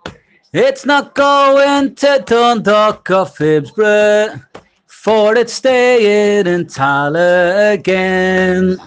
It's not going to Dundalk or Phibsborough, for it's staying in Tallaght again.